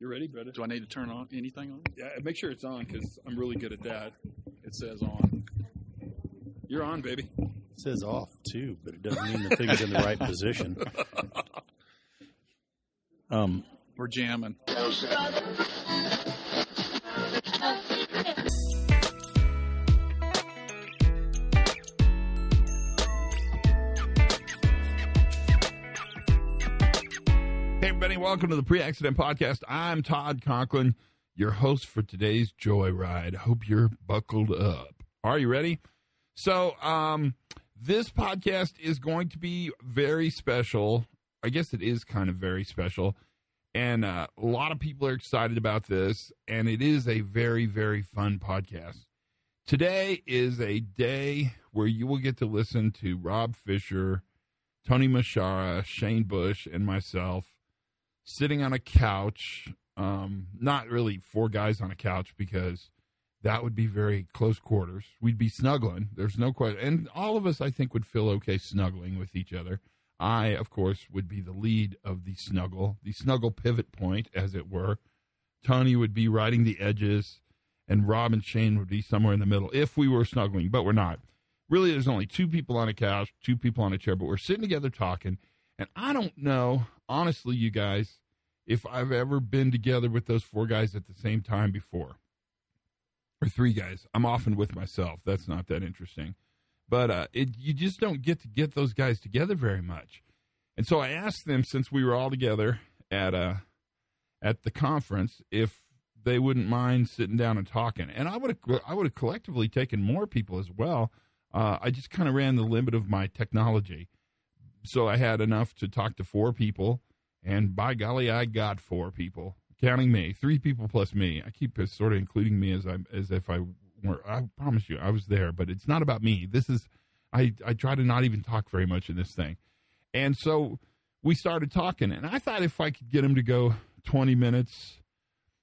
You ready, brother? Do I need to turn on anything on? Yeah, make sure it's on because I'm really good at that. It says on. You're on, baby. It says off too, but it doesn't mean the thing's in the right position. Um, We're jamming. Welcome to the Pre Accident Podcast. I'm Todd Conklin, your host for today's Joyride. Hope you're buckled up. Are you ready? So, um, this podcast is going to be very special. I guess it is kind of very special. And uh, a lot of people are excited about this, and it is a very, very fun podcast. Today is a day where you will get to listen to Rob Fisher, Tony Muschara, Shane Bush, and myself sitting on a couch. Um, not really four guys on a couch because that would be very close quarters. We'd be snuggling. There's no question. And all of us, I think, would feel okay snuggling with each other. I, of course, would be the lead of the snuggle, the snuggle pivot point, as it were. Tony would be riding the edges, and Rob and Shane would be somewhere in the middle if we were snuggling, but we're not. Really, there's only two people on a couch, two people on a chair, but we're sitting together talking. And I don't know, honestly, you guys, if I've ever been together with those four guys at the same time before, or three guys. I'm often with myself. That's not that interesting but uh, it, you just don't get to get those guys together very much. And so I asked them, since we were all together at uh, at the conference, if they wouldn't mind sitting down and talking. And I would have I would have collectively taken more people as well. Uh, I just kind of ran the limit of my technology, so I had enough to talk to four people. And by golly, I got four people, counting me, three people plus me. I keep sort of including me as I as if I were. I promise you, I was there, but it's not about me. This is, I, I try to not even talk very much in this thing. And so we started talking, and I thought if I could get him to go 20 minutes,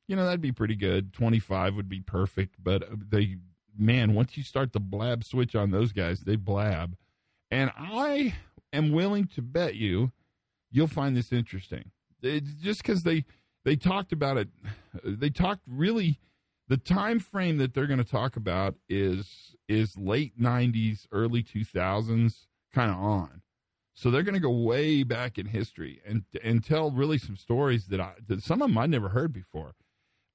you know, that'd be pretty good. 25 would be perfect. But they, man, once you start the blab switch on those guys, they blab. And I am willing to bet you, you'll find this interesting. It's just because they, they talked about it, they talked really the time frame that they're going to talk about is is late 90s early 2000s kind of on. So they're going to go way back in history and and tell really some stories that i that some of them i never heard before.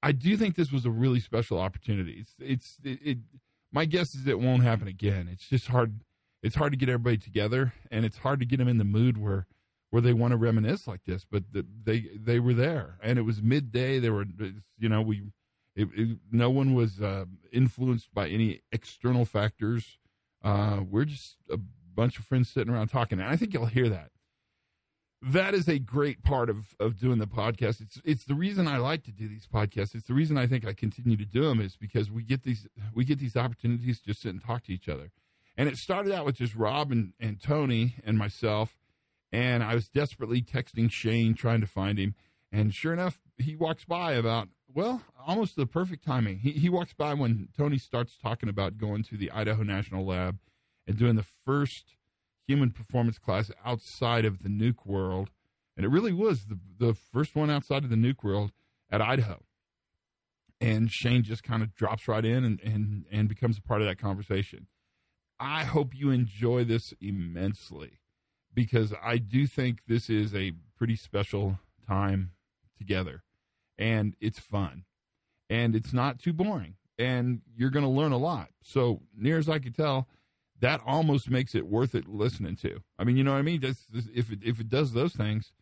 I do think this was a really special opportunity. It's it's it, it my guess is it won't happen again. It's just hard it's hard to get everybody together and it's hard to get them in the mood where where they want to reminisce like this but the, they they were there and it was midday they were you know we it, it, no one was uh, influenced by any external factors. Uh, we're just a bunch of friends sitting around talking, and I think you'll hear that. That is a great part of, of doing the podcast. It's it's the reason I like to do these podcasts. It's the reason I think I continue to do them is because we get these we get these opportunities to just sit and talk to each other. And it started out with just Rob and, and Tony and myself, and I was desperately texting Shane trying to find him. And sure enough, he walks by about well, almost the perfect timing. He he walks by when Tony starts talking about going to the Idaho National Lab and doing the first human performance class outside of the nuke world, and it really was the the first one outside of the nuke world at Idaho. And Shane just kind of drops right in and, and, and becomes a part of that conversation. I hope you enjoy this immensely because I do think this is a pretty special time together and it's fun and it's not too boring and you're going to learn a lot. So, near as I could tell, that almost makes it worth it listening to. I mean, you know what I mean? If it, if it does those things,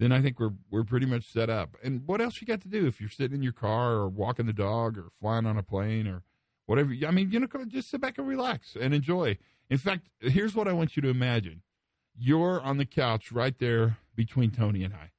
then I think we're we're pretty much set up. And what else you got to do if you're sitting in your car or walking the dog or flying on a plane or whatever? I mean, you know, just sit back and relax and enjoy. In fact, here's what I want you to imagine: you're on the couch right there between Tony and I.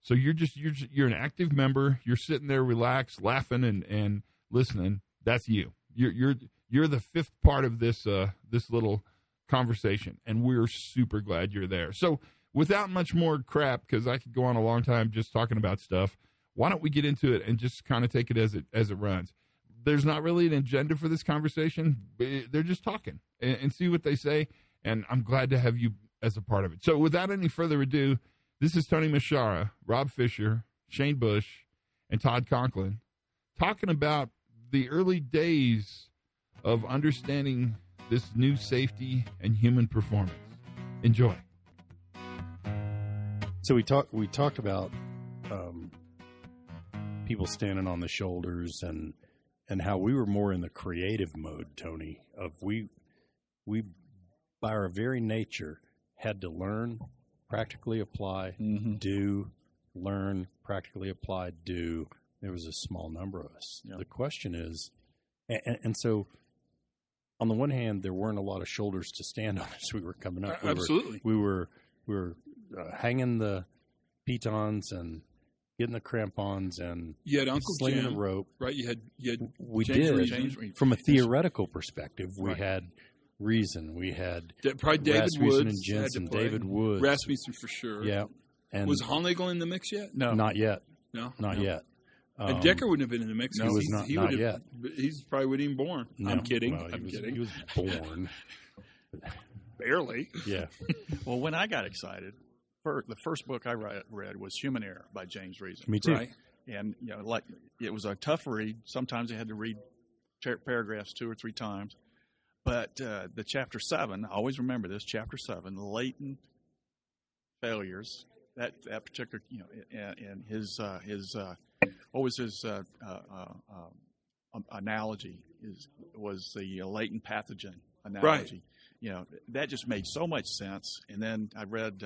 So you're just you're just, you're an active member. You're sitting there relaxed, laughing and and listening. That's you. You're you're you're the fifth part of this uh this little conversation, and we're super glad you're there. So without much more crap, because I could go on a long time just talking about stuff. Why don't we get into it and just kind of take it as it as it runs? There's not really an agenda for this conversation. They're just talking and, and see what they say. And I'm glad to have you as a part of it. So without any further ado, this is Tony Muschara, Rob Fisher, Shane Bush, and Todd Conklin talking about the early days of understanding this new safety and human performance. Enjoy. So we talked we talked about um, people standing on the shoulders and and how we were more in the creative mode, Tony. Of we we by our very nature had to learn, practically apply, Mm-hmm. do, learn, practically apply, do. There was a small number of us. Yeah. The question is, and, and so on the one hand, there weren't a lot of shoulders to stand on as we were coming up. We were, Absolutely. we were we were uh, hanging the pitons and getting the crampons and You had Uncle slinging Jim, the rope. right? You had you had We James did Reason. From a theoretical perspective. We Right. had reason. We had Da- probably David Rasmussen Woods and had to Jensen. David Woods. Rasmussen for sure. yeah, and was Hollnagel in the mix yet? No, not yet, no, not no. yet. and Um, Dekker wouldn't have been in the mix. he 'cause was he's- not- he not would have- He's probably wasn't even born. no, I'm kidding. well, I'm was- kidding. He was born. Barely. yeah, Well, when I got excited, fir- the first book I read was Human Error by James Reason. me too. Right. And you know, like it was a tough read. Sometimes I had to read par- paragraphs two or three times. But uh, the chapter seven, I always remember this chapter seven, latent failures. That that particular, you know, and, and his uh, his uh, what was his uh, uh, uh, um, analogy is was the latent pathogen analogy. Right. You know, that just made so much sense. And then I read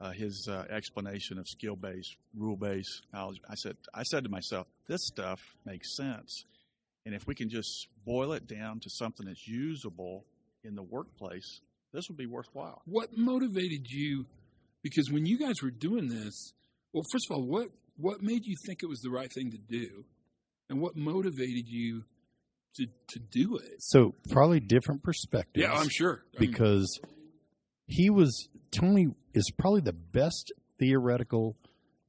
uh, his uh, explanation of skill based, rule based knowledge. I said, I said to myself, this stuff makes sense, and if we can just boil it down to something that's usable in the workplace, this would be worthwhile. What motivated you? Because when you guys were doing this, well, first of all, what what made you think it was the right thing to do, and what motivated you to to do it? So probably different perspectives. Yeah, I'm sure. I mean, because he was Tony is probably the best theoretical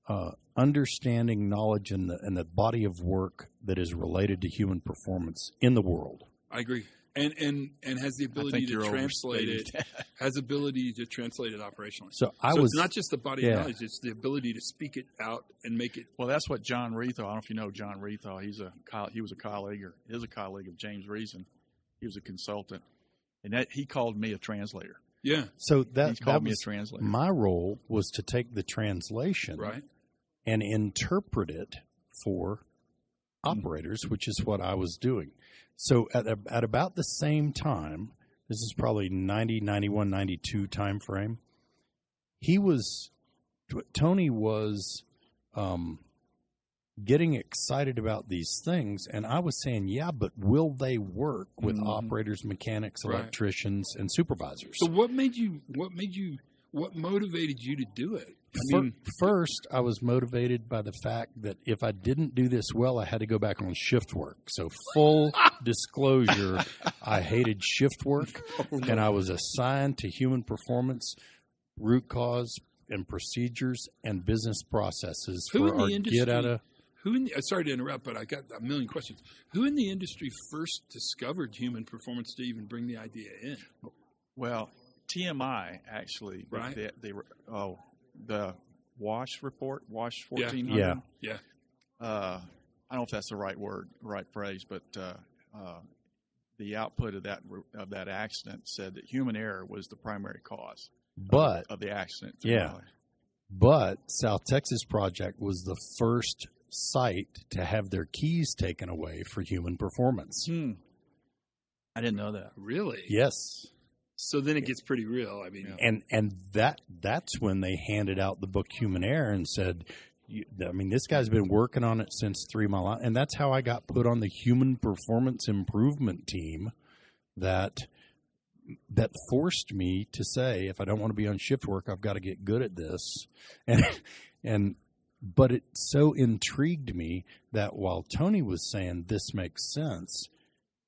uh, understanding, knowledge, and the and the body of work that is related to human performance in the world. I agree, and and and has the ability to translate it. Has ability to translate it operationally. So I so was it's not just the body yeah. of knowledge; it's the ability to speak it out and make it. Well, that's what John Wreathall. I don't know if you know John Wreathall. He's a he was a colleague or is a colleague of James Reason. He was a consultant, and that he called me a translator. Yeah, so that called that me a was translator. my role was to take the translation right. and interpret it for operators, which is what I was doing. So at, at about the same time, this is probably 90, 91, 92 time frame, he was, Tony was um, getting excited about these things. And I was saying, yeah, but will they work with Mhm. operators, mechanics, Right. electricians, and supervisors? So what made you? What made you? What motivated you to do it? I mean, First, I was motivated by the fact that if I didn't do this well, I had to go back on shift work. So, full disclosure, I hated shift work, and I was assigned to human performance, root cause, and procedures and business processes Who for our industry- get out of. Who in the, uh, sorry to interrupt, but I got a million questions. Who in the industry first discovered human performance to even bring the idea in? Well, TMI actually, Right. They, they were oh the Wash report, Wash Yeah. fourteen hundred. Yeah. Yeah. Uh, I don't know if that's the right word, right phrase, but uh, uh, the output of that of that accident said that human error was the primary cause But of the accident. Yeah. but South Texas Project was the first site to have their keys taken away for human performance. Hmm. I didn't know that. Really? Yes. So then it gets pretty real. I mean, Yeah. and and that that's when they handed out the book Human Error and said, you, I mean, this guy's been working on it since Three Mile, Island. and that's how I got put on the Human Performance Improvement team. That that forced me to say, if I don't want to be on shift work, I've got to get good at this, and and but it so intrigued me that while Tony was saying this makes sense.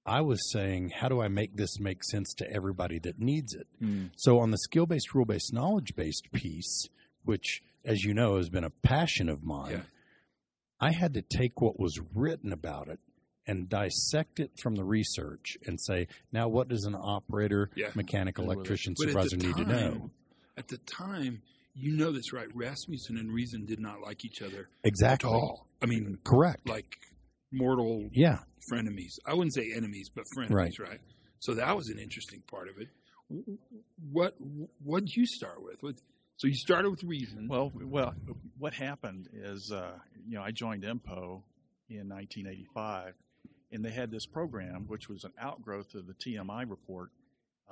I was saying, how do I make this make sense to everybody that needs it? Hmm. So on the skill based, rule based, knowledge based piece, which, as you know, has been a passion of mine, Yeah. I had to take what was written about it and dissect it from the research and say, now what does an operator, Yeah. mechanic, electrician, supervisor the need to know? at the time, you know this, right? Rasmussen and Reason did not like each other Exactly. at all. I mean, Correct. like mortal yeah. frenemies. I wouldn't say enemies, but frenemies, right? So that was an interesting part of it. What what did you start with? What, so you started with Reason. Well, well, what happened is, uh, you know, I joined INPO in 1985, and they had this program, which was an outgrowth of the TMI report,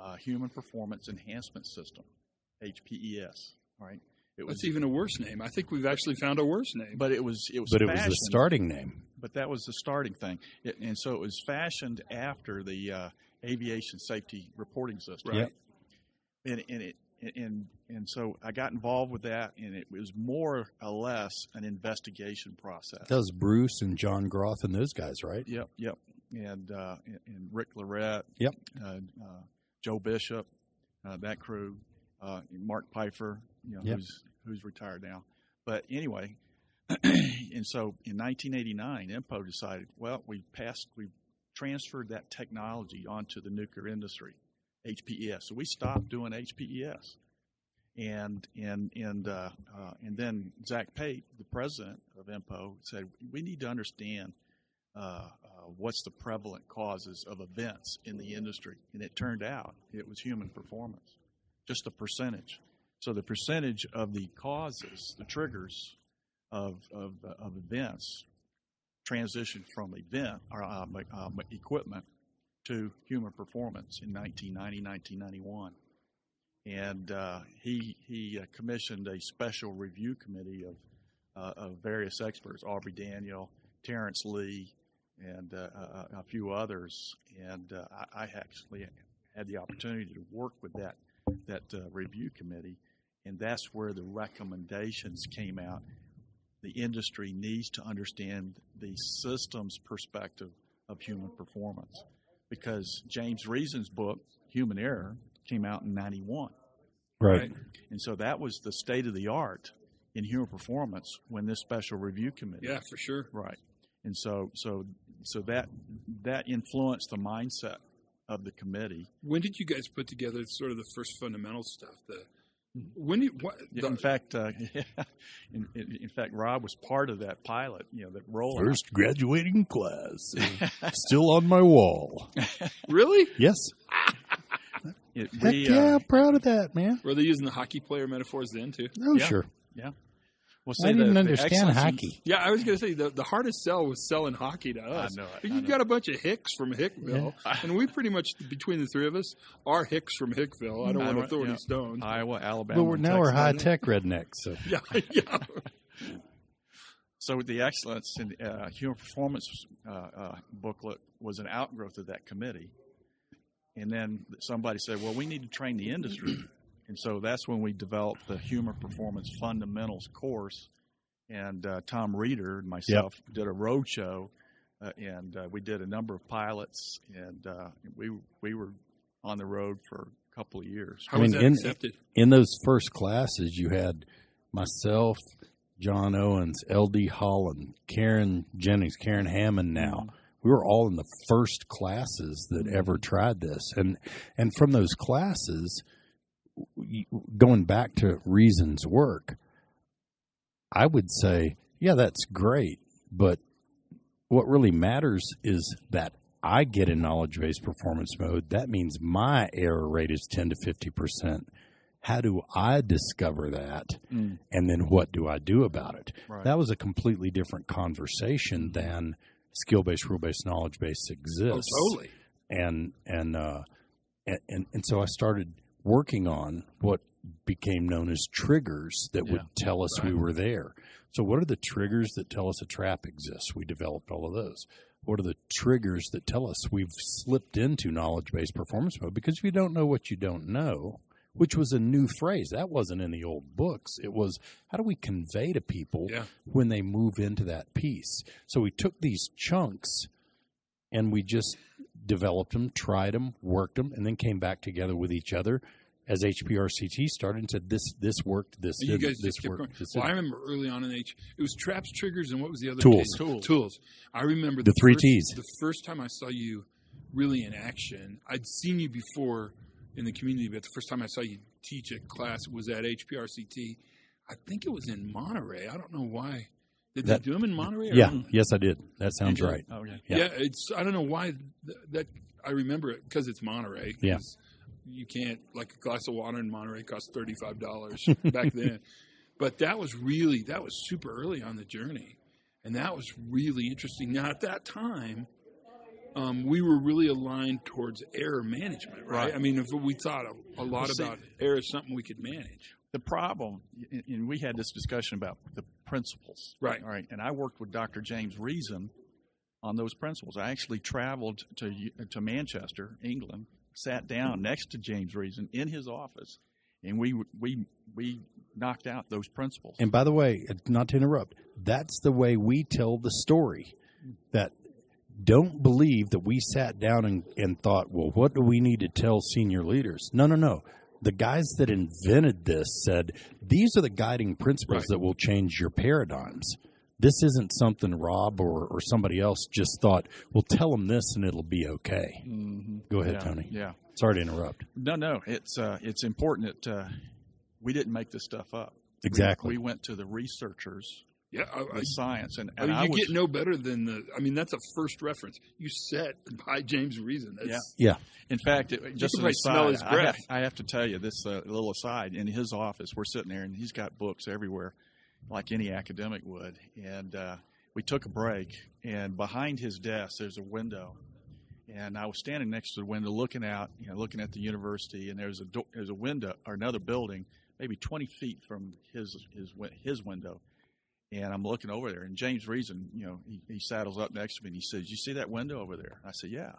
uh, Human Performance Enhancement System, HPES. Right? It That's even a worse name. I think we've actually found a worse name. but it was it was But it was the starting name. but that was the starting thing, it, and so it was fashioned after the uh, aviation safety reporting system. right. and, and it and and so I got involved with that, and it was more or less an investigation process. That was Bruce and John Groth and those guys, right? Yep, yep, and uh, and- and Rick Lorette. Yep. Uh, uh, Joe Bishop, uh, that crew, uh, Mark Pfeiffer, you know, Yep. who's who's retired now. But anyway, and so in 1989, INPO decided, well, we passed, we transferred that technology onto the nuclear industry, HPES. So we stopped doing HPES. And and and uh, uh, and then Zach Pate, the president of INPO, said we need to understand uh, uh, what's the prevalent causes of events in the industry, and it turned out it was human performance, just a percentage. So the percentage of the causes, the triggers of of, of events, transitioned from event or uh, equipment to human performance in 1990, 1991 and uh, he he uh, commissioned a special review committee of uh, of various experts, Aubrey Daniel, Terrence Lee, and uh, a, few others. And I, I actually had the opportunity to work with that that uh, review committee, and that's where the recommendations came out. The industry needs to understand the systems perspective of human performance, because James Reason's book, Human Error, came out in 91. Right. And so that was the state of the art in human performance when this special review committee. Yeah, for sure. Right. And so so so that that influenced the mindset of the committee. When did you guys put together sort of the first fundamental stuff? The when did what? The, in fact, uh, in, in, in fact, Rob was part of that pilot. You know, that role. First graduating class. Still on my wall. really? Yes. It, Heck we, yeah, uh, proud of that, man. Were they using the hockey player metaphors then too? Oh, sure. Yeah. sure. We'll I didn't the- the understand excellence in- hockey. Yeah, I was going to say the, the hardest sell was selling hockey to us. know I You've know got a bunch of Hicks from Hickville, and we pretty much between the three of us are Hicks from Hickville. I don't want to know- throw any stones. Iowa, Alabama. But we're, and now we're high tech rednecks. So yeah, yeah. So the excellence in uh, human performance uh, uh, booklet was an outgrowth of that committee. And then somebody said, "Well, we need to train the industry," and so that's when we developed the human performance fundamentals course. And uh, Tom Reeder and myself did a road show, uh, and uh, we did a number of pilots, and uh, we we were on the road for a couple of years. How I was mean, that in- accepted? in those first classes, you had myself, John Owens, L.D. Holland, Karen Jennings, Karen Hammond. Now we were all in the first classes that ever tried this, and and from those classes, y- going back to Reason's work, I would say, yeah, that's great, but what really matters is that I get in knowledge based performance mode. That means my error rate is 10 to 50%. How do I discover that? Mm. And then what do I do about it? Right. That was a completely different conversation than skill based, rule based, knowledge based exists. Oh, totally. And, and, uh, and, and, and so I started working on what became known as triggers that would tell us we were there. So, what are the triggers that tell us a trap exists? We developed all of those. What are the triggers that tell us we've slipped into knowledge based performance mode? Because if you don't know what you don't know, which was a new phrase, that wasn't in the old books. It was how do we convey to people Yeah. when they move into that piece? So, we took these chunks and we just developed them, tried them, worked them, and then came back together with each other as HPRCT started and said, "This this worked. This You guys this just kept worked. This Well, I remember early on in H, it was traps, triggers, and what was the other? Tools. Tools. Tools. I remember The three first, Ts. The first time I saw you really in action, I'd seen you before in the community, but the first time I saw you teach a class was at HPRCT, I think it was in Monterey. I don't know why. Did That- they do them in Monterey? or- Yeah, yes, I did. That sounds did? right. Oh, yeah. Yeah. Yeah. it's I don't know why th- that I remember it because it's Monterey. 'cause Yeah. you can't like a glass of water in Monterey cost thirty five dollars back then. But that was really that was super early on the journey, and that was really interesting. Now at that time, um, we were really aligned towards error management, right? Right. I mean, if we thought a, a lot Well, see- about error is something we could manage. The problem, and- and we had this discussion about the principles. Right. All right. And I worked with Dr. James Reason on those principles. I actually traveled to to Manchester, England, sat down next to James Reason in his office, and we we we knocked out those principles. And by the way, uh, not to interrupt, that's the way we tell the story. That don't believe that we sat down and, and thought, well, what do we need to tell senior leaders? No, no, no. The guys that invented this said these are the guiding principles Right. that will change your paradigms. This isn't something Rob or, or somebody else just thought, well, tell them this and it'll be okay. Mhm. Go ahead, Yeah, Tony. Yeah. Sorry to interrupt. No, no. It's uh, it's important that uh, we didn't make this stuff up. We- Exactly. We, went to the researchers, Yeah, I, I, science, and, I and mean, I you was, get no better than the. I mean, that's a first reference. You set by James Reason. That's, Yeah. In fact, it, just can as probably smell his aside, I have, breath. I have to tell you this uh, little aside. In his office, we're sitting there, and he's got books everywhere, like any academic would. And uh, we took a break, and behind his desk, there's a window. And I was standing next to the window, looking out, you know, looking at the university, and there's a do- there's a window or another building, maybe 20 feet from his his his window. And I'm looking over there, and James Reason, you know, he, he saddles up next to me, and he says, "You see that window over there?" I said, "Yeah."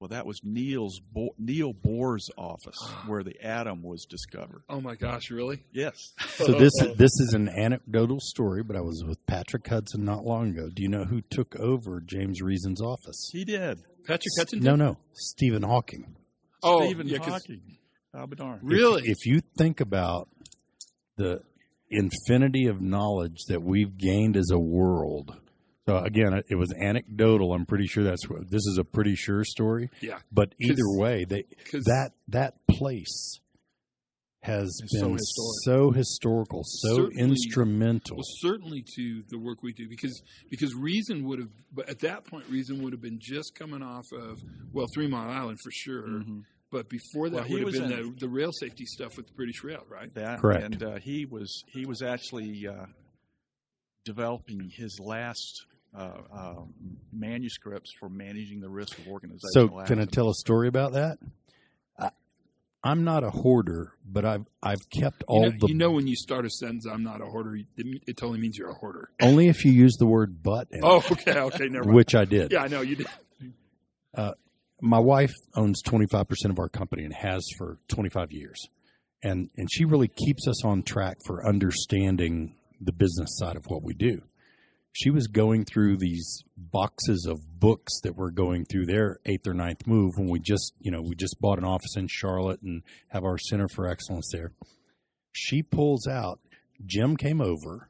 Well, that was Niels Bo- Neil Bohr's office where the atom was discovered. Oh my gosh, really? Yes. So this this is an anecdotal story, but I was with Patrick Hudson not long ago. Do you know who took over James Reason's office? He did. Patrick Hudson? No, did? no, Stephen Hawking. Oh, Stephen yeah, 'cause- Hawking. I'll. Really? If, if you think about the infinity of knowledge that we've gained as a world. So again, it was anecdotal. I'm pretty sure that's what this is a pretty sure story. Yeah. But either way, they that that place has so been historic. so historical, so Certainly- instrumental. Well, certainly to the work we do because because Reason would have, but at that point, Reason would have been just coming off of well, Three Mile Island for sure. Mhm. But before that Well, he would have was been in- the, the rail safety stuff with the British Rail, right? That Correct. And uh, he was he was actually uh, developing his last uh, uh, manuscripts for managing the risk of organizational So, can I tell a story about that? I, I'm not a hoarder, but I've I've kept You all know, the you know when you start a sentence, I'm not a hoarder. It, it totally means you're a hoarder. only if you use the word "but," in Oh, okay, okay, never mind. which I did. Yeah, I know you did. My wife owns 25% of our company and has for 25 years. And and she really keeps us on track for understanding the business side of what we do. She was going through these boxes of books that were going through their eighth or ninth move when we just, you know, we just bought an office in Charlotte and have our Center for Excellence there. She pulls out, Jim came over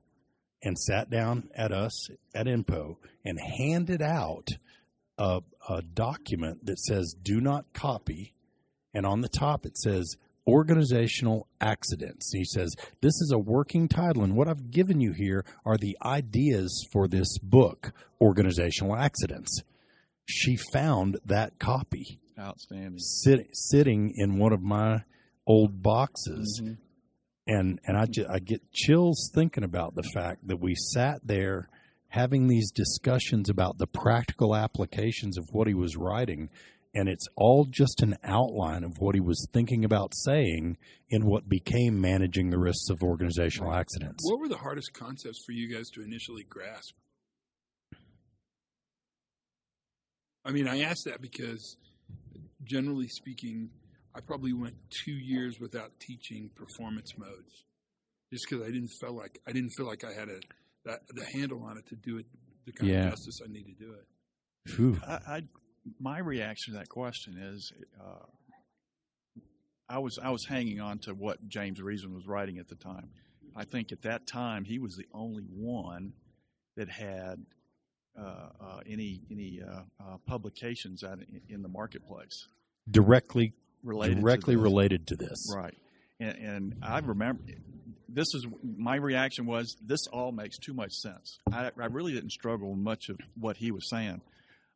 and sat down at us at INPO and handed out a, a document that says do not copy and on the top it says organizational accidents he says this is a working title and what i've given you here are the ideas for this book organizational accidents she found that copy Outstanding. sit, sitting in one of my old boxes Mhm. and and I, ju- I get chills thinking about the fact that we sat there having these discussions about the practical applications of what he was writing and it's all just an outline of what he was thinking about saying in what became managing the risks of organizational accidents What were the hardest concepts for you guys to initially grasp? I mean, I ask that because, generally speaking, I probably went two years without teaching performance modes, just because I didn't feel like I didn't feel like I had a that, the handle on it to do it the kind Yeah. of justice I need to do it. I, I my reaction to that question is, uh, I was I was hanging on to what James Reason was writing at the time. I think at that time he was the only one that had uh, uh, any any uh, uh, publications out in, in the marketplace directly related directly to this. related to this Right. And, and I remember this is my reaction was this all makes too much sense. I, I really didn't struggle much of what he was saying,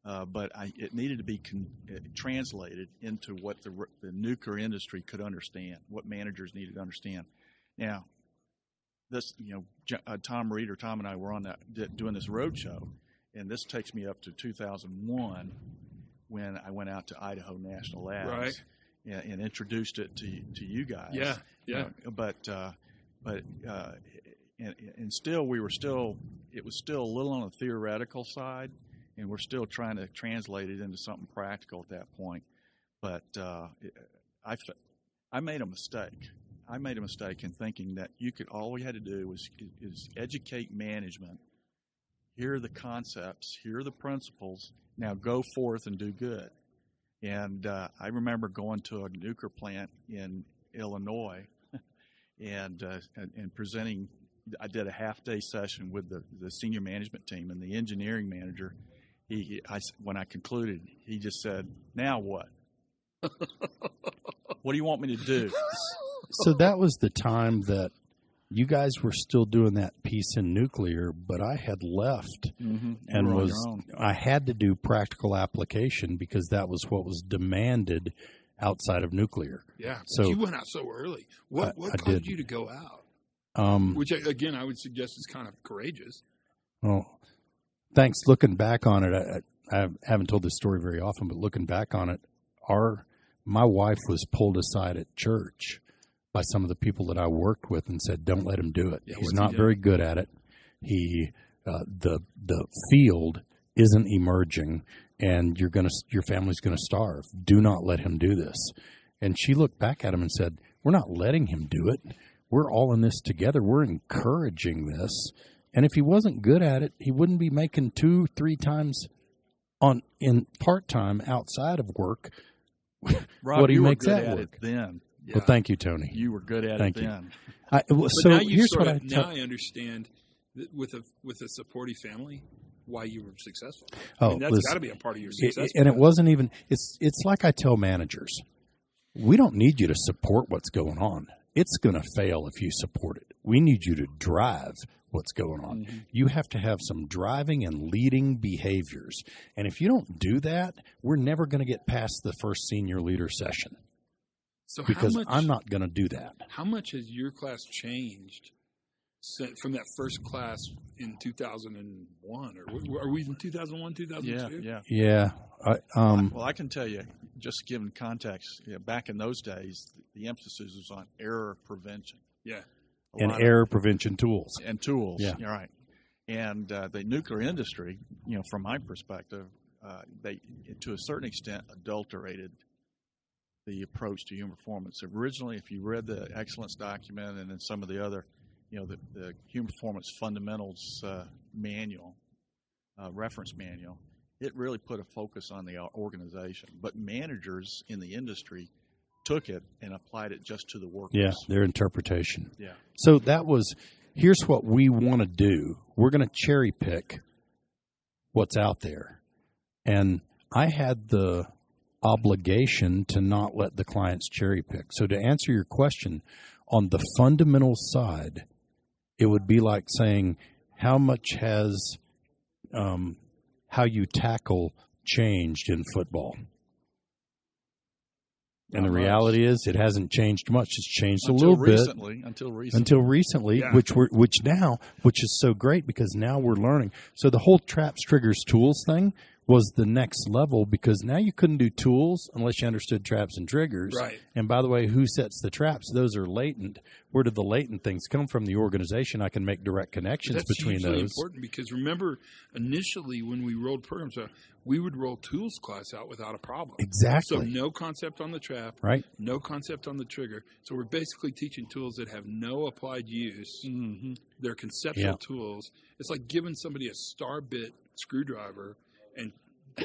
uh, but I, it needed to be con, uh, translated into what the, the nuclear industry could understand, what managers needed to understand. Now, this you know J- uh, Tom Reed or Tom and I were on that doing this road show, and this takes me up to 2001 when I went out to Idaho National Labs Right. and, and introduced it to to you guys. Yeah, yeah. Uh, but uh, but uh, and, and still we were still it was still a little on the theoretical side, and we're still trying to translate it into something practical at that point. But uh, I I made a mistake. I made a mistake in thinking that you could all we had to do was is educate management. Here are the concepts. Here are the principles. Now go forth and do good. And uh, I remember going to a nuclear plant in Illinois and, uh, and and presenting. I did a half day session with the, the senior management team and the engineering manager. He, he- I s when I concluded, he just said, "Now what? what do you want me to do?" So that was the time that you guys were still doing that piece in nuclear, but I had left Mm-hmm. and was I had to do practical application because that was what was demanded outside of nuclear. Yeah. So- you went out so early. What I- what I caused did. you to go out? Um, Which again, I would suggest is kind of courageous. Well, thanks. Looking back on it, I, I haven't told this story very often, but looking back on it, our my wife was pulled aside at church by some of the people that I worked with and said, "Don't let him do it. Yeah, He's what's he not very good at it. He uh, the the field isn't emerging, and you're gonna your family's gonna starve. Do not let him do this." And she looked back at him and said, "We're not letting him do it. We're all in this together. We're encouraging this." And if he wasn't good at it, he wouldn't be making two, three times on in part time outside of work. Rob, What do you you were make good that at work? it then. Well, thank you, Tony. You were good at Thank it you. then. I, well, But so now you here's sort what of, I now. I understand that with a with a supportive family why you were successful. Oh, I mean, that's got to be a part of your it- success. and it wasn't even. It's it's like I tell managers, we don't need you to support what's going on. It's going to fail if you support it. We need you to drive what's going on. Mm-hmm. You have to have some driving and leading behaviors. And if you don't do that, we're never going to get past the first senior leader session so because how much, I'm not going to do that. How much has your class changed si- from that first class in 2001, or w- are we in 2001 2002 yeah. Yeah. I, um, Well, I can tell you, just given context, you know, back in those days, the emphasis was on error prevention. Yeah. A and lot of- error prevention tools. and tools. Yeah. You're right. And uh, the nuclear industry, you know, from my perspective, uh, they, to a certain extent, adulterated the approach to human performance. Originally, if you read the excellence document and then some of the other, you know, the, the human performance fundamentals uh, manual, uh, reference manual, it really put a focus on the organization. But managers in the industry took it and applied it just to the workers. Yeah, their interpretation. Yeah. So that was here's what we want to do. We're going to cherry pick what's out there. And I had the obligation to not let the clients cherry pick. So to answer your question, on the fundamental side, it would be like saying how much has um, how you tackle changed in football. And the Not much. reality is, it hasn't changed much. It's changed a Until little bit recently, until recently. until recently, Yeah. which we're which now, which is so great because now we're learning. So the whole traps, triggers, tools thing was the next level because now you couldn't do tools unless you understood traps and triggers. Right. And by the way, who sets the traps? Those are latent. Where did the latent things come from? The organization. I can make direct connections That's between those. important because remember, initially when we rolled programs out, we would roll tools class out without a problem. Exactly. So no concept on the trap, right. no concept on the trigger. So we're basically teaching tools that have no applied use. hmm They're conceptual Yeah. tools. It's like giving somebody a star bit screwdriver and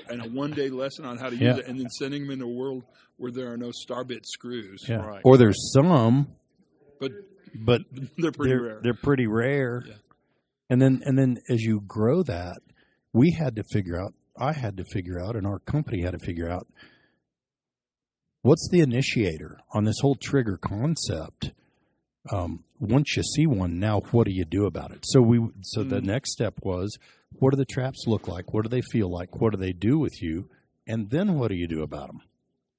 and a one day lesson on how to Yeah. use it, and then sending them into a world where there are no star bit screws. Yeah. Right. Or there's some, But but they're pretty they're, rare. They're pretty rare. Yeah. And then and then as you grow that, we had to figure out I had to figure out and our company had to figure out what's the initiator on this whole trigger concept. Um, once you see one, now what do you do about it? So we, so the Mm. next step was, what do the traps look like? What do they feel like? What do they do with you? And then what do you do about them?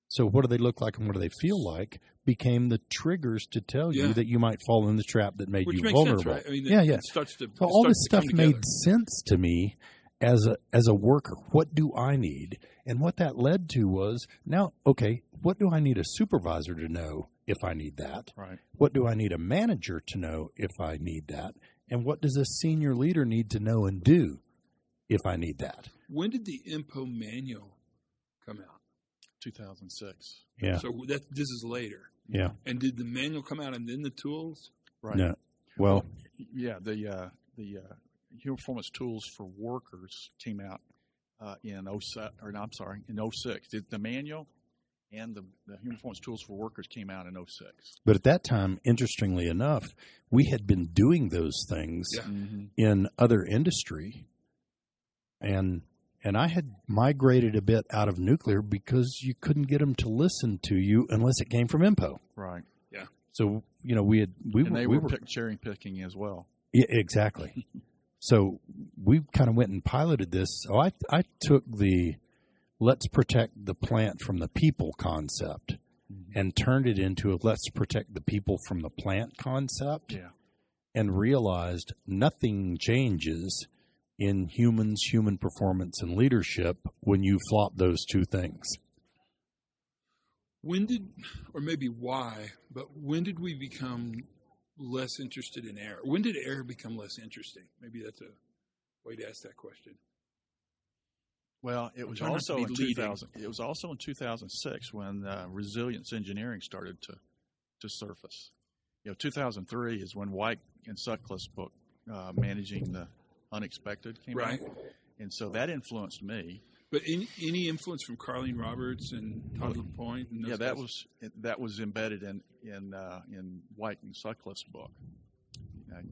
So what do they look like and what do they feel like? Became the triggers to tell Yeah. you that you might fall in the trap that made Which you vulnerable. sense, right? I mean, yeah, yeah. Starts to, So all this stuff made together. sense to me as a as a worker. What do I need? And what that led to was now, okay, what do I need a supervisor to know if I need that? Right. What do I need a manager to know if I need that? And what does a senior leader need to know and do if I need that? When did the INPO manual come out? 2006. Yeah. So that this is later. Yeah. And did the manual come out and then the tools? Right. No. Well, Yeah. The uh, the uh, human performance tools for workers came out uh, in 07, or no, I'm sorry, in 06. The, the manual and the, the human performance tools for workers came out in 06. but at that time, interestingly enough, we had been doing those things Yeah. Mm-hmm. in other industry and and I had migrated a bit out of nuclear because you couldn't get them to listen to you unless it came from INPO. Right. Yeah. So you know we had we and were, they we were, were pick, cherry picking as well. yeah, exactly. so we kind of went and piloted this. So I I took the let's protect the plant from the people concept mm-hmm. and turned it into a let's protect the people from the plant concept. Yeah. and realized nothing changes in humans, human performance, and leadership when you flop those two things. When did, or maybe why, but when did we become less interested in air? When did air become less interesting? Maybe that's a way to ask that question. Well, it was trying not to also in leading. 2000. It was also in 2006 when uh, resilience engineering started to to surface. You know, 2003 is when Weick and Sutcliffe's book, uh, "Managing the Unexpected," came Right. out, and so that influenced me. But any, any influence from Karlene Roberts and Todd La Porte? And yeah, that guys? was that was embedded in in uh, in Weick and Sutcliffe's book.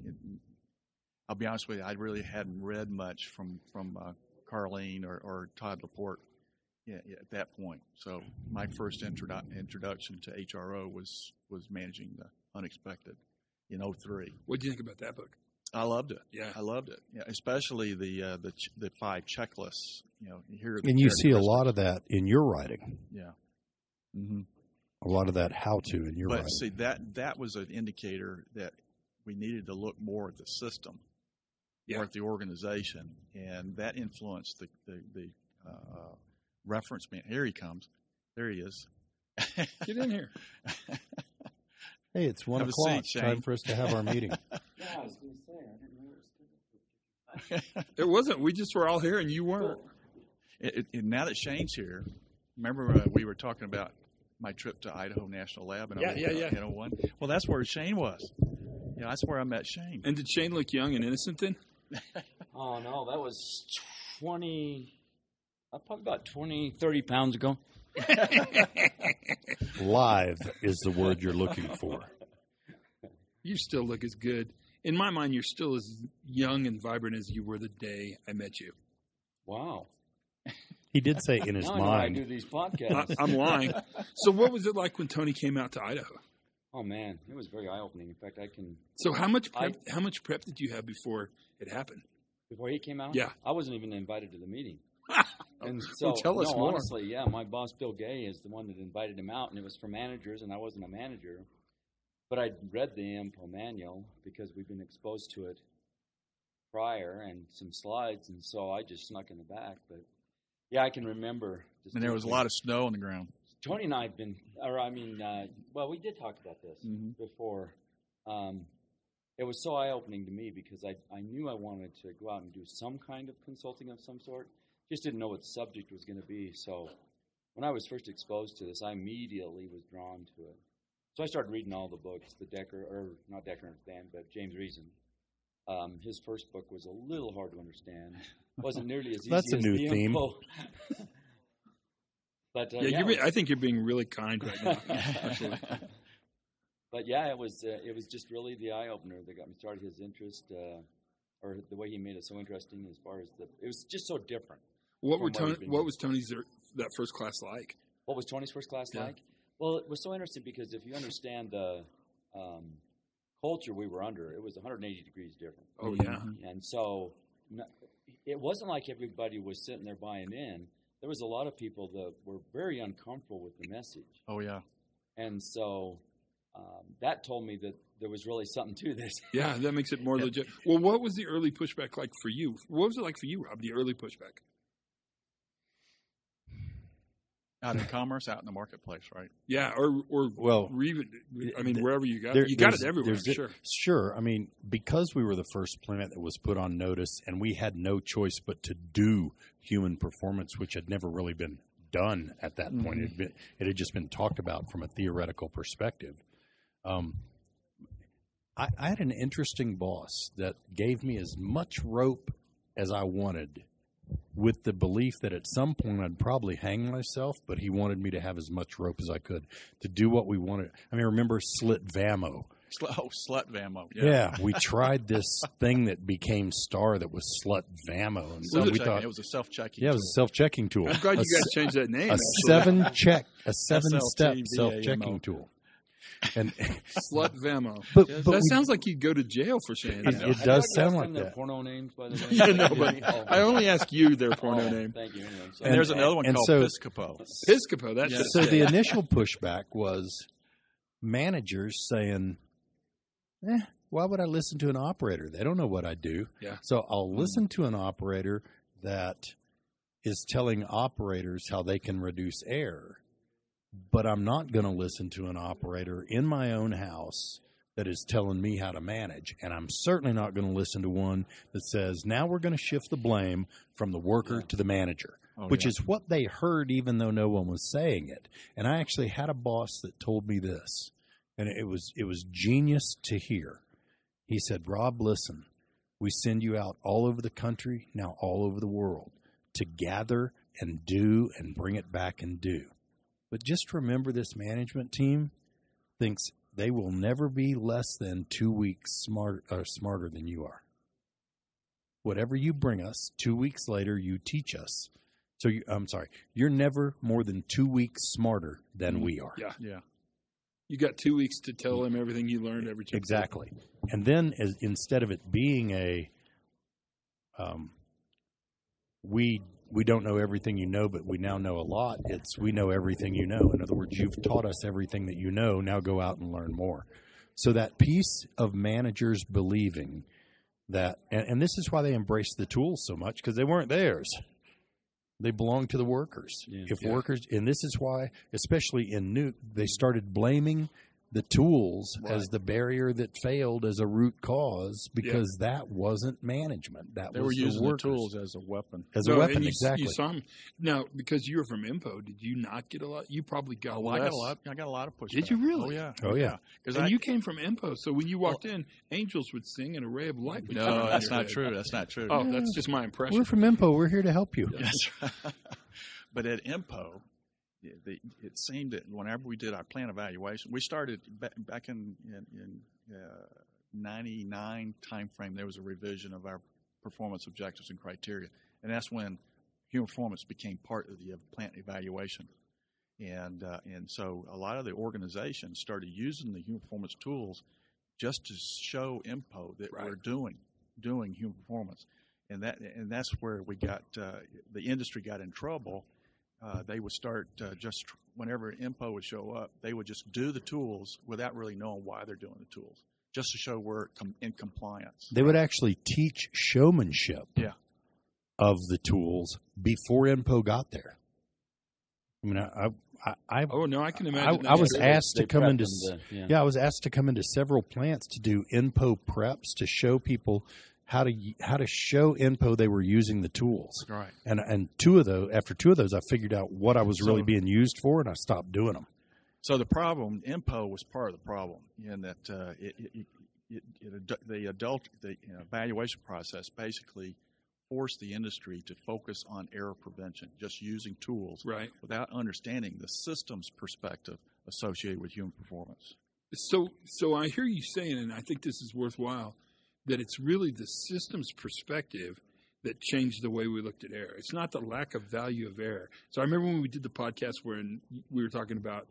It, I'll be honest with you, I really hadn't read much from from uh, Karlene or, or Todd Laporte yeah, yeah, at that point. So my first introdu- introduction to HRO was was managing the unexpected in 03. What do you think about that book? I loved it. Yeah. I loved it. Yeah, especially the uh, the ch- the five checklists. You know, here And you see a lot of that in your writing, Yeah. Mm-hmm. a lot of that how to in your writing. but writing. see that that was an indicator that we needed to look more at the system, Yeah. more at the organization, and that influenced the the, the uh, reference man. Here he comes. There he is. Get in here. hey, it's one Have o'clock. seat, Time for us to have our meeting. Yeah, I was going to say, I didn't know it was scheduled. It wasn't. We just were all here and you weren't. It, it, and now that Shane's here, remember uh, we were talking about my trip to Idaho National Lab and Yeah, yeah, yeah. You know one. Well, that's where Shane was. Yeah, that's where I met Shane. And did Shane look young and innocent then? Oh, no, that was 20, uh, probably about 20, 30 pounds ago. Live is the word you're looking for. You still look as good. In my mind, you're still as young and vibrant as you were the day I met you. Wow. He did say in his now I know I do mind. these I, podcasts. I'm lying. So, what was it like when Tony came out to Idaho? oh, man, it was very eye-opening. In fact, I can, So, how much prep, I- how much prep did you have before it happened? before he came out, Yeah. I wasn't even invited to the meeting. And so, Well, tell us no, more. honestly, yeah, my boss Bill Gay is the one that invited him out, and it was for managers, and I wasn't a manager. But I'd read the INPO manual because we've been exposed to it prior and some slides, and so I just snuck in the back. But yeah, I can remember. And there was a lot of snow on the ground. Tony and I have been, or I mean, uh, well, we did talk about this Mhm. before. Um, it was so eye opening to me because I, I knew I wanted to go out and do some kind of consulting of some sort. Just didn't know what the subject was going to be. So when I was first exposed to this, I immediately was drawn to it. So I started reading all the books, the Dekker, or not Dekker and Stan, but James Reason. Um, his first book was a little hard to understand. wasn't nearly as easy That's a as new the theme. info. but uh, Yeah, yeah, you're, it I think you're being really kind right now. But yeah, it was uh, it was just really the eye opener that got me started. His interest, uh, or the way he made it so interesting, as far as the it was just so different. What were Tony, we've What was Tony's er- that first class like? What was Tony's first class Yeah. like? Well, it was so interesting because if you understand the um, culture we were under, it was 180 degrees different. Oh yeah. And so it wasn't like everybody was sitting there buying in. There was a lot of people that were very uncomfortable with the message. Oh yeah. And so um, that told me that there was really something to this. Yeah, that makes it more legit. Well, what was the early pushback like for you? What was it like for you, Rob? The early pushback. Out in commerce, out in the marketplace, right? Yeah, or or Well, or even I mean th- wherever you got There- you got it everywhere. there's it- sure. Sure. I mean, because we were the first plant that was put on notice, and we had no choice but to do human performance, which had never really been done at that point. It had, been, it had just been talked about from a theoretical perspective. Um, I, I had an interesting boss that gave me as much rope as I wanted, with the belief that at some point I'd probably hang myself, but he wanted me to have as much rope as I could to do what we wanted. I mean, remember Slit Vamo? Oh, slut Vamo. Yeah. we tried this thing that became Star that was Slut Vamo, and so we thought, it was a self-checking. yeah, it was a self-checking tool. I'm glad you guys changed that name. a actually. seven check, a seven step self checking tool, and Slut Vamo. but, Yes, but that we- sounds like you'd go to jail for saying It- that. it I does like sound asking like their that. Porno names, by the way. Yeah, no, but Oh, I only ask you their porno oh, name. Thank you. Anyway, so- And there's And- another one called so- Piscopo. Piscopo. That's Yeah. just so the initial pushback was managers saying, eh, why would I listen to an operator? They don't know what I do. Yeah. So I'll listen to an operator that is telling operators how they can reduce error, but I'm not going to listen to an operator in my own house that is telling me how to manage. And I'm certainly not going to listen to one that says, now we're going to shift the blame from the worker to the manager Oh, which yeah. is what they heard even though no one was saying it. And I actually had a boss that told me this, and it was it was genius to hear. He said, "Rob, listen. We send you out all over the country, now all over the world, to gather and do and bring it back and do. But just remember this management team thinks they will never be less than 2 weeks smart uh, smarter than you are. Whatever you bring us, 2 weeks later you teach us." So you, I'm sorry, you're never more than two weeks smarter than we are. Yeah. Yeah. You got two weeks to tell him everything you learned every time. Exactly. And then as, instead of it being a, um, we we don't know everything you know, but we now know a lot. It's we know everything you know. In other words, you've taught us everything that you know. Now go out and learn more. So that piece of managers believing that, and, and this is why they embraced the tools so much because they weren't theirs. They belong to the workers. Yeah. if Yeah. workers, and this is why, especially in Nuke, they started blaming the tools as the barrier that failed as a root cause because that wasn't management. That They was were the using the workers tools as a weapon. as No, a weapon. and you, exactly. You saw him. Now, because you were from INPO, did you not get a lot? You probably got Oh, well, I got a lot. I got a lot of pushback. Did you really? Oh yeah. Oh, yeah. Because And you came from INPO, so when you walked in, angels would sing and a ray of light would shine no, on that's not head. true. That's not true. Oh, that's just my impression. We're from INPO. We're here to help you. That's right. but at INPO, it, the, it seemed that whenever we did our plan evaluation, we started ba- back in in, in uh, '99 timeframe. There was a revision of our performance objectives and criteria, and that's when human performance became part of the uh, plant evaluation. And uh, and so a lot of the organizations started using the human performance tools just to show INPO that Right. we're doing doing human performance and that and that's where we got uh, the industry got in trouble. Uh, they would start uh, just whenever INPO would show up, they would just do the tools without really knowing why they're doing the tools, just to show we're com- in compliance. They would actually teach showmanship Yeah. of the tools before INPO got there. I mean, I, I, I, oh no, I can imagine. I that. was asked to come into to- yeah. Yeah, I was asked to come into several plants to do INPO preps to show people how to how to show INPO they were using the tools. Right. And and two of those after two of those I figured out what I was really So- being used for and I stopped doing them. So the problem, INPO was part of the problem in that uh, it, it, it, it, it, the adult the you know, evaluation process basically forced the industry to focus on error prevention, just using tools right. without understanding the systems perspective associated with human performance. So, so I hear you saying, and I think this is worthwhile, that it's really the systems perspective that changed the way we looked at error. It's not the lack of value of error. So I remember when we did the podcast where we were talking about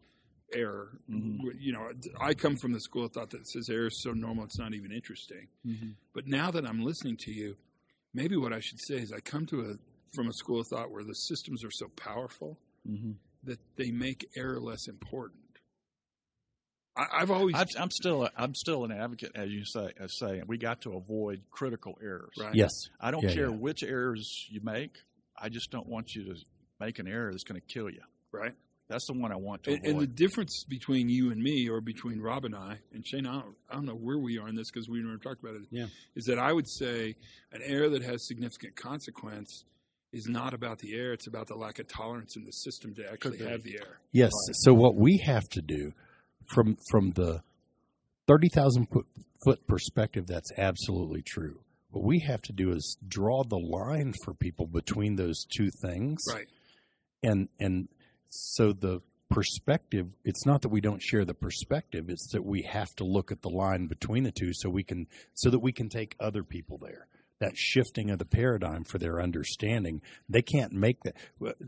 error. Mhm. You know, I come from the school of thought that says error is so normal it's not even interesting. Mhm. But now that I'm listening to you, maybe what I should say is I come to a from a school of thought where the systems are so powerful Mhm. that they make error less important. I, I've always I've, I'm still a, I'm still an advocate, as you say, as saying we got to avoid critical errors. right. Yes. I don't Yeah, care yeah. which errors you make. I just don't want you to make an error that's going to kill you. right. That's the one I want to And, and the difference between you and me, or between Rob and I, and Shane, I don't, I don't know where we are in this because we never talked about it. Yeah. Is that I would say an error that has significant consequence is not about the error; it's about the lack of tolerance in the system to actually have the error. Yes. So what we have to do from from the thirty thousand foot, foot perspective, that's absolutely true. What we have to do is draw the line for people between those two things, Right. and and so the perspective it's not that we don't share the perspective it's that we have to look at the line between the two so we can so that we can take other people there that shifting of the paradigm for their understanding. They can't make that.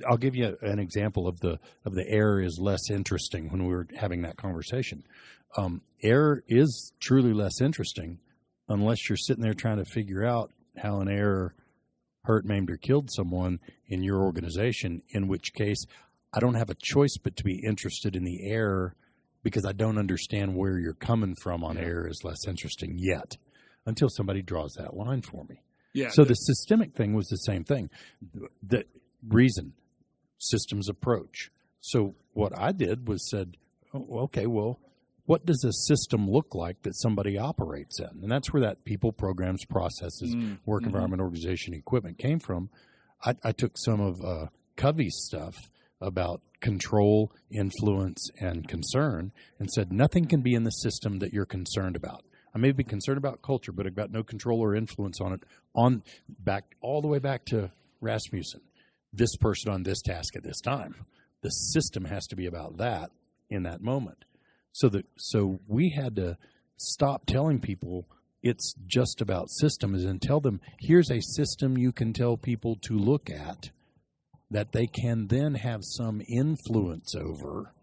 I'll give you an example of the of the error is less interesting when we were having that conversation. Um, error is truly less interesting unless you're sitting there trying to figure out how an error hurt maimed or killed someone in your organization in which case I don't have a choice but to be interested in the error because I don't understand where you're coming from on error is less interesting yet until somebody draws that line for me. Yeah. So the systemic thing was the same thing. The reason, systems approach. So what I did was said, oh, okay, well, what does a system look like that somebody operates in? And that's where that people, programs, processes, Mm, work mhm. environment, organization, equipment came from. I, I took some of uh, Covey's stuff about control, influence, and concern and said nothing can be in the system that you're concerned about. I may be concerned about culture, but I've got no control or influence on it. On back all the way back to Rasmussen, this person on this task at this time. The system has to be about that in that moment. So that so we had to stop telling people it's just about systems and tell them here's a system you can tell people to look at that they can then have some influence over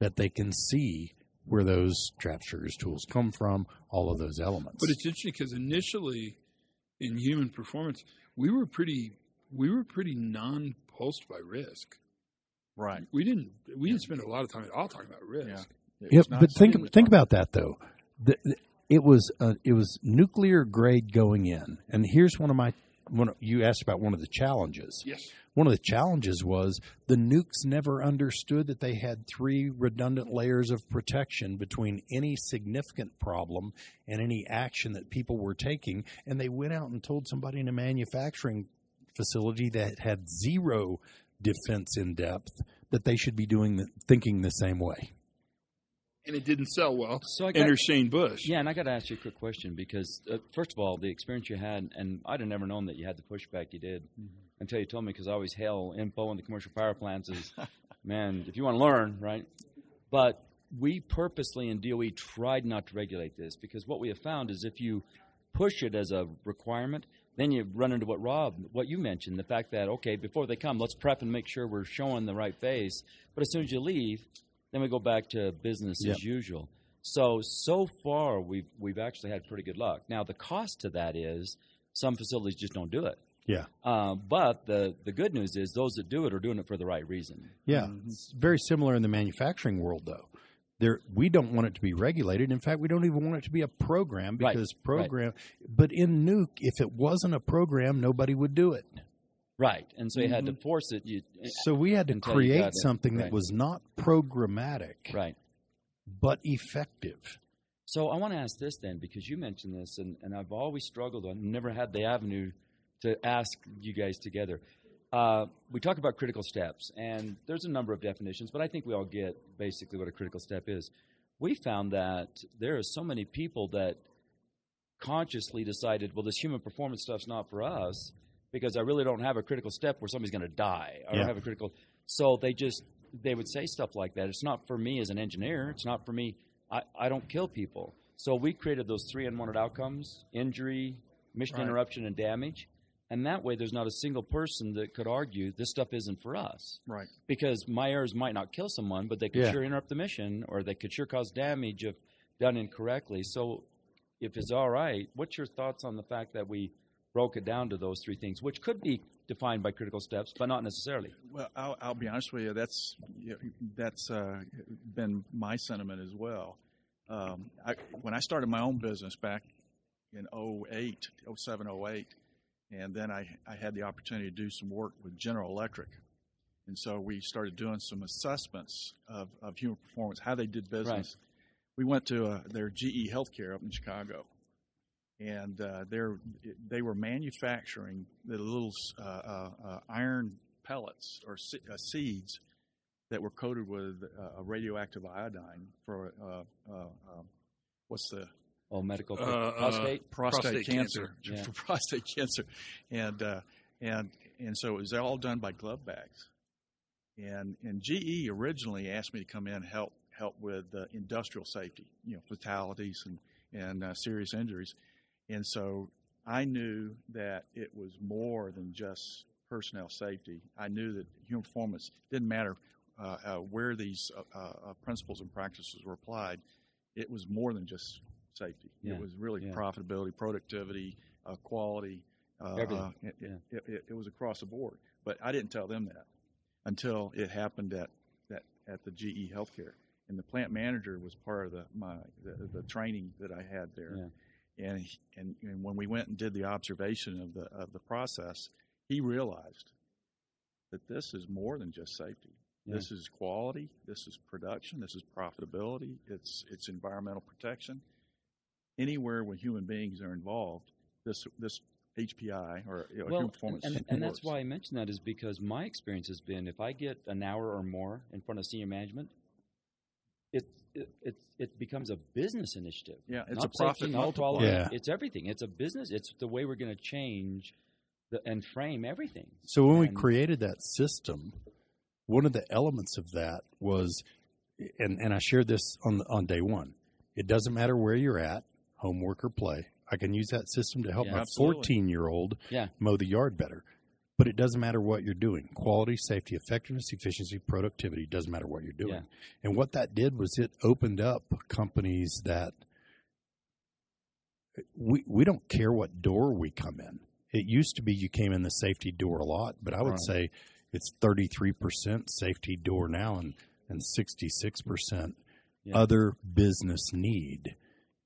that they can see where those trap triggers tools come from all of those elements But it's interesting because initially, in human performance, we were pretty we were pretty non-pulsed by risk. Right. We didn't we didn't spend a lot of time at all talking about risk. Yeah. It Yeah, but think think about that though. The, the- it was uh, it was nuclear grade going in, and here's one of my one. of- You asked about one of the challenges. Yes. One of the challenges was the nukes never understood that they had three redundant layers of protection between any significant problem and any action that people were taking, and they went out and told somebody in a manufacturing facility that had zero defense in depth that they should be doing the, thinking the same way. And it didn't sell well. So I got, Enter Shane Bush. yeah, and I got to ask you a quick question because uh, first of all, the experience you had, and I'd have never known that you had the pushback you did until you told me because I always hail INPO in the commercial power plants is, man, if you want to learn, right? But we purposely in DOE tried not to regulate this because what we have found is if you push it as a requirement, then you run into what Rob, what you mentioned, the fact that okay, before they come, let's prep and make sure we're showing the right face. But as soon as you leave, then we go back to business Yep. as usual. So so far we've we've actually had pretty good luck. Now the cost to that is some facilities just don't do it. Yeah. Uh, but the the good news is those that do it are doing it for the right reason. Yeah, it's very similar in the manufacturing world, though. There, we don't want it to be regulated. In fact, we don't even want it to be a program because right. program. But in Nuke, if it wasn't a program, nobody would do it. Right, and so you had to force it. You, So we had to create something right. that was not programmatic right. but effective. So I want to ask this then, because you mentioned this, and, and I've always struggled. I've never had the avenue to ask you guys together. Uh, we talk about critical steps, and there's a number of definitions, but I think we all get basically what a critical step is. We found that there are so many people that consciously decided, well, this human performance stuff's not for us because I really don't have a critical step where somebody's going to die. I Yeah. don't have a critical. So they just they would say stuff like that. It's not for me as an engineer. It's not for me. I, I don't kill people. So we created those three unwanted outcomes: injury, mission Right. interruption, and damage. and that way there's not a single person that could argue this stuff isn't for us Right. because my errors might not kill someone, but they could Yeah. sure interrupt the mission or they could sure cause damage if done incorrectly. So, if it's all right, what's your thoughts on the fact that we broke it down to those three things, which could be defined by critical steps, but not necessarily? Well, I'll, I'll be honest with you. That's that's uh, been my sentiment as well. Um, I, when I started my own business back in 08, 07, 08, and then I, I had the opportunity to do some work with General Electric. And so we started doing some assessments of, of human performance, how they did business. We went to uh, their GE Healthcare up in Chicago, and uh, they're, they were manufacturing the little uh, uh, uh, iron pellets or se- uh, seeds that were coated with uh, a radioactive iodine for uh, uh, um, what's the Oh, medical Uh, uh, prostate. prostate, Prostate cancer, cancer. Yeah. for prostate cancer, and uh, and and so it was all done by glove bags, and and GE originally asked me to come in and help help with uh, industrial safety, you know, fatalities and and uh, serious injuries, and so I knew that it was more than just personnel safety. I knew that human performance didn't matter uh, uh, where these uh, uh, principles and practices were applied. It was more than just safety. Yeah, It was really yeah. profitability, productivity, uh, quality. Uh, Everything, it, yeah. it, it, it was across the board. But I didn't tell them that until it happened at that at the GE Healthcare, and the plant manager was part of the my the, the training that I had there. And, he- and and when we went and did the observation of the of the process, he realized that this is more than just safety. Yeah. This is quality. This is production. This is profitability. It's it's environmental protection. Anywhere where human beings are involved, this this HPI or you know, well, human and, performance and, and that's why I mention that is because my experience has been if I get an hour or more in front of senior management, it it it, it becomes a business initiative. Yeah, it's not a profit multiplier. Yeah. It's everything. It's a business. It's the way we're going to change the, and frame everything. So when we created that system, one of the elements of that was, and, and I shared this on on day one. It doesn't matter where you're at, homework or play. I can use that system to help Yeah, my 14 year old Yeah. mow the yard better. But it doesn't matter what you're doing. Quality, safety, effectiveness, efficiency, productivity doesn't matter what you're doing. Yeah. And what that did was it opened up companies that we we don't care what door we come in. It used to be you came in the safety door a lot, but I would Right. say it's 33% safety door now and and 66% Yeah. other business need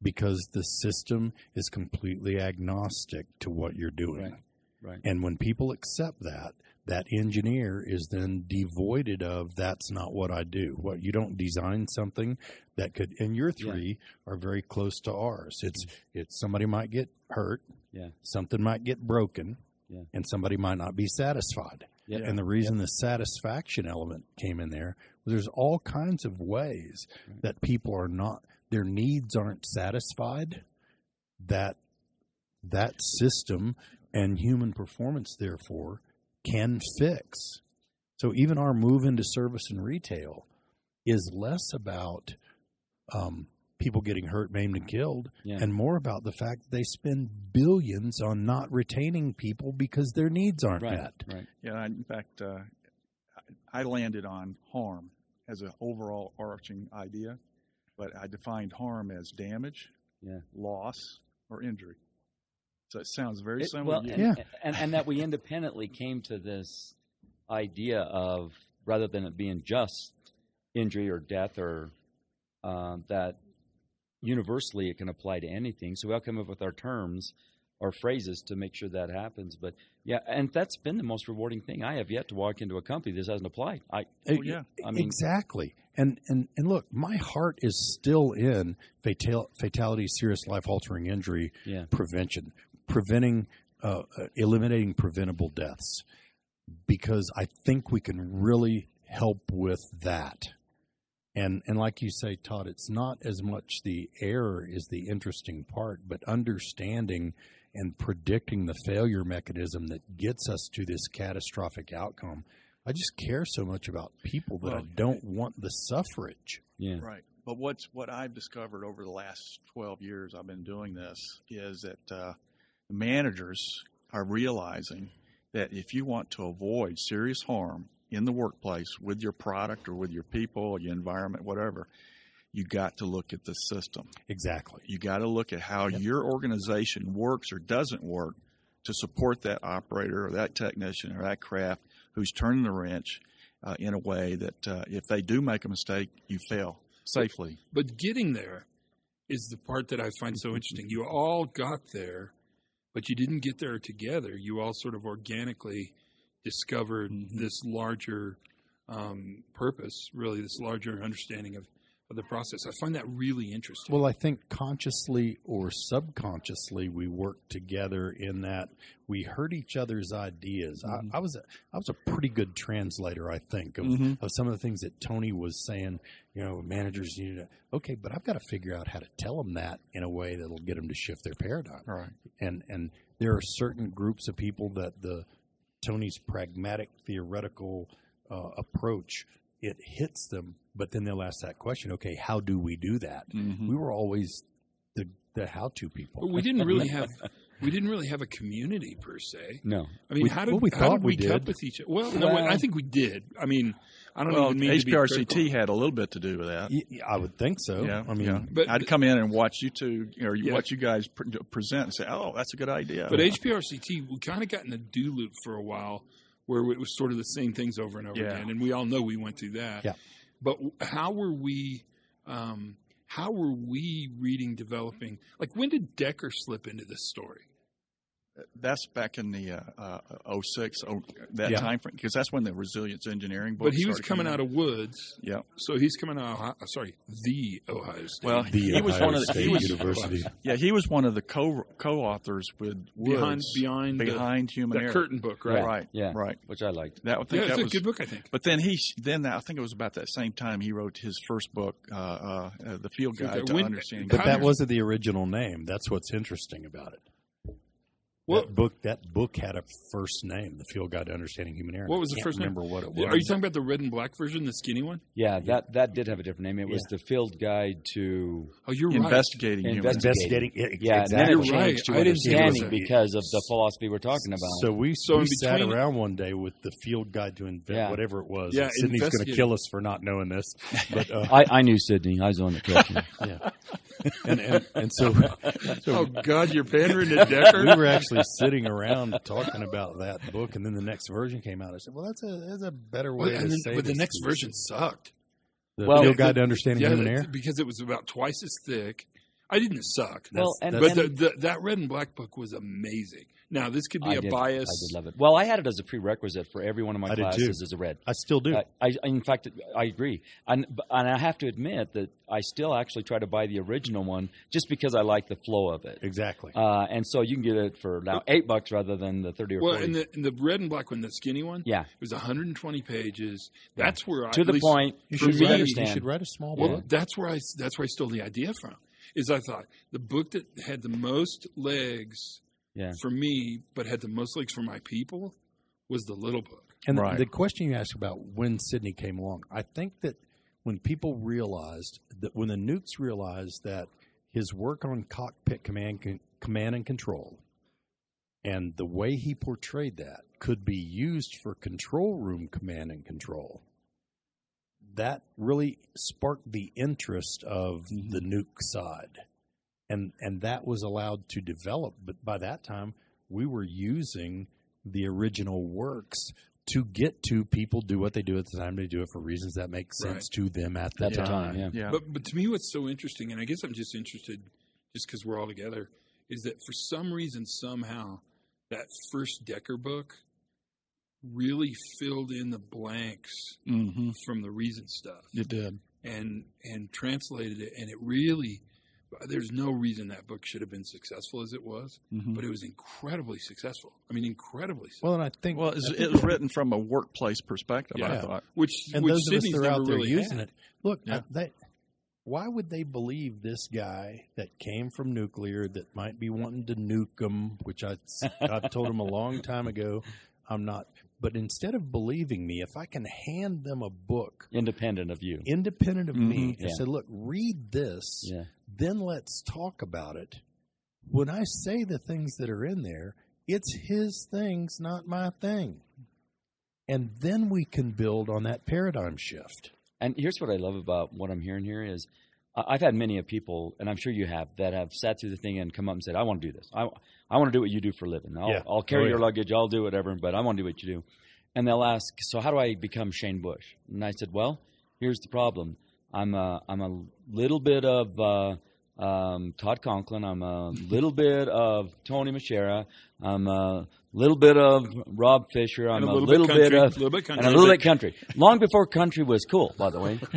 because the system is completely agnostic to what you're doing. Right. Right. And when people accept that, that engineer is then devoided of that's not what I do. What you don't design something that could and your Yeah. three are very close to ours. It's mm-hmm. it's somebody might get hurt, Yeah. something might get broken, Yeah. and somebody might not be satisfied. Yep. And the reason the satisfaction element came in there was there's all kinds of ways Right. that people are not their needs aren't satisfied that that system and human performance therefore can fix. So even our move into service and retail is less about um, people getting hurt, maimed, and killed, Yeah. and more about the fact that they spend billions on not retaining people because their needs aren't right. met. Right. Yeah, in fact, uh, I landed on harm as an overall arching idea, but I defined harm as damage, Yeah. loss, or injury. So it sounds very It- similar. well, to and. Yeah. and, and that we independently came to this idea of rather than it being just injury or death or um, that universally it can apply to anything. So we all come up with our terms or phrases to make sure that happens. But yeah, and that's been the most rewarding thing. I have yet to walk into a company this hasn't applied. I Oh, yeah. I mean- exactly. And and and look, my heart is still in fatal, fatality, serious life altering injury yeah prevention, preventing, uh, uh, eliminating preventable deaths, because I think we can really help with that. And and like you say, Todd, it's not as much the error is the interesting part, but understanding and predicting the failure mechanism that gets us to this catastrophic outcome. I just care so much about people that I don't want the suffrage. yeah Right. But what's what I've discovered over the last 12 years I've been doing this is that uh, the managers are realizing that if you want to avoid serious harm in the workplace with your product or with your people or your environment, whatever, you got to look at the system. Exactly. You got to look at how your organization works or doesn't work to support that operator or that technician or that craft who's turning the wrench uh, in a way that uh, if they do make a mistake, you fail safely. But getting there is the part that I find so interesting. You all got there, but you didn't get there together. You all sort of organically discovered Mhm. this larger um, purpose, really, this larger understanding of, of the process. I find that really interesting. Well, I think consciously or subconsciously we worked together in that we heard each other's ideas. Mhm. I, I was a, I was a pretty good translator, I think, of, Mhm. of some of the things that Tony was saying. You know, managers need to okay, but I've got to figure out how to tell them that in a way that'll get them to shift their paradigm. Right. And and there are certain groups of people that the Tony's pragmatic theoretical uh, approach it hits them, but then they'll ask that question: Okay, how do we do that? Mhm. we were always the the how to people. but we didn't really have we didn't really have a community per se. No. I mean, We- how did well, we how thought did we, we cope did. with each other? Well, no, Well- I think we did. I mean, I don't Well, even mean to be HPRCT had a little bit to do with that. I would think so. Yeah, I mean, yeah. But- I'd come in and watch you two, or Yeah. watch you guys pre- present and say, "Oh, that's a good idea." But HPRCT, we kind of got in the do loop for a while where it was sort of the same things over and over Yeah. again. And we all know we went through that. Yeah. But how were we, um, how were we reading, developing? Like, when did Dekker slip into this story? That's back in the uh, uh, 06, oh, that Yeah. time frame, because that's when the resilience engineering book. But he was coming out of Woods. Yeah. So he's coming out of, Ohio- sorry, the Ohio State. Well, the he was Ohio one of the, State he was, University. yeah, he was one of the co co-authors with Woods behind, behind, the- human that error. curtain book, right? Yeah. Right, Yeah. right. Which I liked. That I think Yeah, it's that a good book, I think. But then he then I think it was about that same time he wrote his first book, uh, uh, uh, the Field Field Guide Guide. to When- Understanding. But that wasn't the original name. That's what's interesting about it. Well- that book that book had a first name, The Field Guide to Understanding Human Error. What was the can't first name? remember what it was. Are you talking about the red and black version, the skinny one? Yeah, that that did have a different name. It was the Field Guide to Oh, you're right. investigating human Invest- Investigating it, yeah, and then exactly. it You're right. changed to I didn't understanding because of the philosophy we're talking about. So we, So we in sat around one day with the field guide to invent Yeah. whatever it was. Yeah, Sidney's going to kill us for not knowing this, but uh, I, I knew Sidney. I was on the kitchen. yeah. And, and and so so Oh, God, you're pandering to Dekker? we were actually sitting around talking about that book, and then the next version came out. I said, "Well, that's a that's a better way Well, to and then, say but the this. next version sucked. the Well, field guide the- to understanding Yeah, human the- error." because it was about twice as thick. I didn't suck. well, and, but and the, the, that red and black book was amazing. Now, this could be I a did, bias. I did love it. Well, I had it as a prerequisite for every one of my I classes as a red. I still do. I, I, in fact, I agree, and and I have to admit that I still actually try to buy the original one just because I like the flow of it. exactly. Uh, and so you can get it for now eight bucks rather than the thirty or Well, forty. and the, and the red and black one, the skinny one, yeah, it was 120 pages. That's where I to the least- point. you should me- write. A, you should write a small book. Well, that's where I that's where I stole the idea from. Is I thought the book that had the most legs Yeah. for me, but had the most legs for my people, was the little book. And the- Right. the question you asked about when Sidney came along, I think that when people realized that when the nukes realized that his work on cockpit command con- command and control and the way he portrayed that could be used for control room command and control that really sparked the interest of mm-hmm. the nuke side and and that was allowed to develop but by that time we were using the original works to get to people do what they do at the time they do it for reasons that make sense to them at the At the time. time, yeah. Yeah. But but to me, what's so interesting, and I guess I'm just interested, just because we're all together, is that for some reason, somehow, that first Dekker book really filled in the blanks hmm from the reason stuff, It did. and and translated it, and it really. There's no reason that book should have been successful as it was, Mhm. but it was incredibly successful. I mean, incredibly. Successful. well and i think Well, it was, I think it was written from a workplace perspective. I thought. which and which those of us that are out there really using had. it look Yeah. I- they, why would they believe this guy that came from nuclear that might be wanting to nuke them which I, i've told them a long time ago i'm not but instead of believing me if i can hand them a book independent of you. independent of me Mhm. and Yeah. say look read this Yeah. Then let's talk about it when i say the things that are in there It's his things, not my thing. And then we can build on that paradigm shift. And here's what I love about what I'm hearing here is I've had many of people, and I'm sure you have, that have sat through the thing and come up and said, "I want to do this. I, I want to do what you do for a living. I'll, Yeah. I'll carry Oh, your luggage. I'll do whatever, but I want to do what you do." And they'll ask, "So how do I become Shane Bush?" And I said, "Well, here's the problem. I'm a, I'm a little bit of uh, um, Todd Conklin. I'm a little bit of Tony Muschara. I'm a little bit of Rob Fisher. I'm And a a little little, bit bit of little bit country. and a little bit country. Long before country was cool, by the way.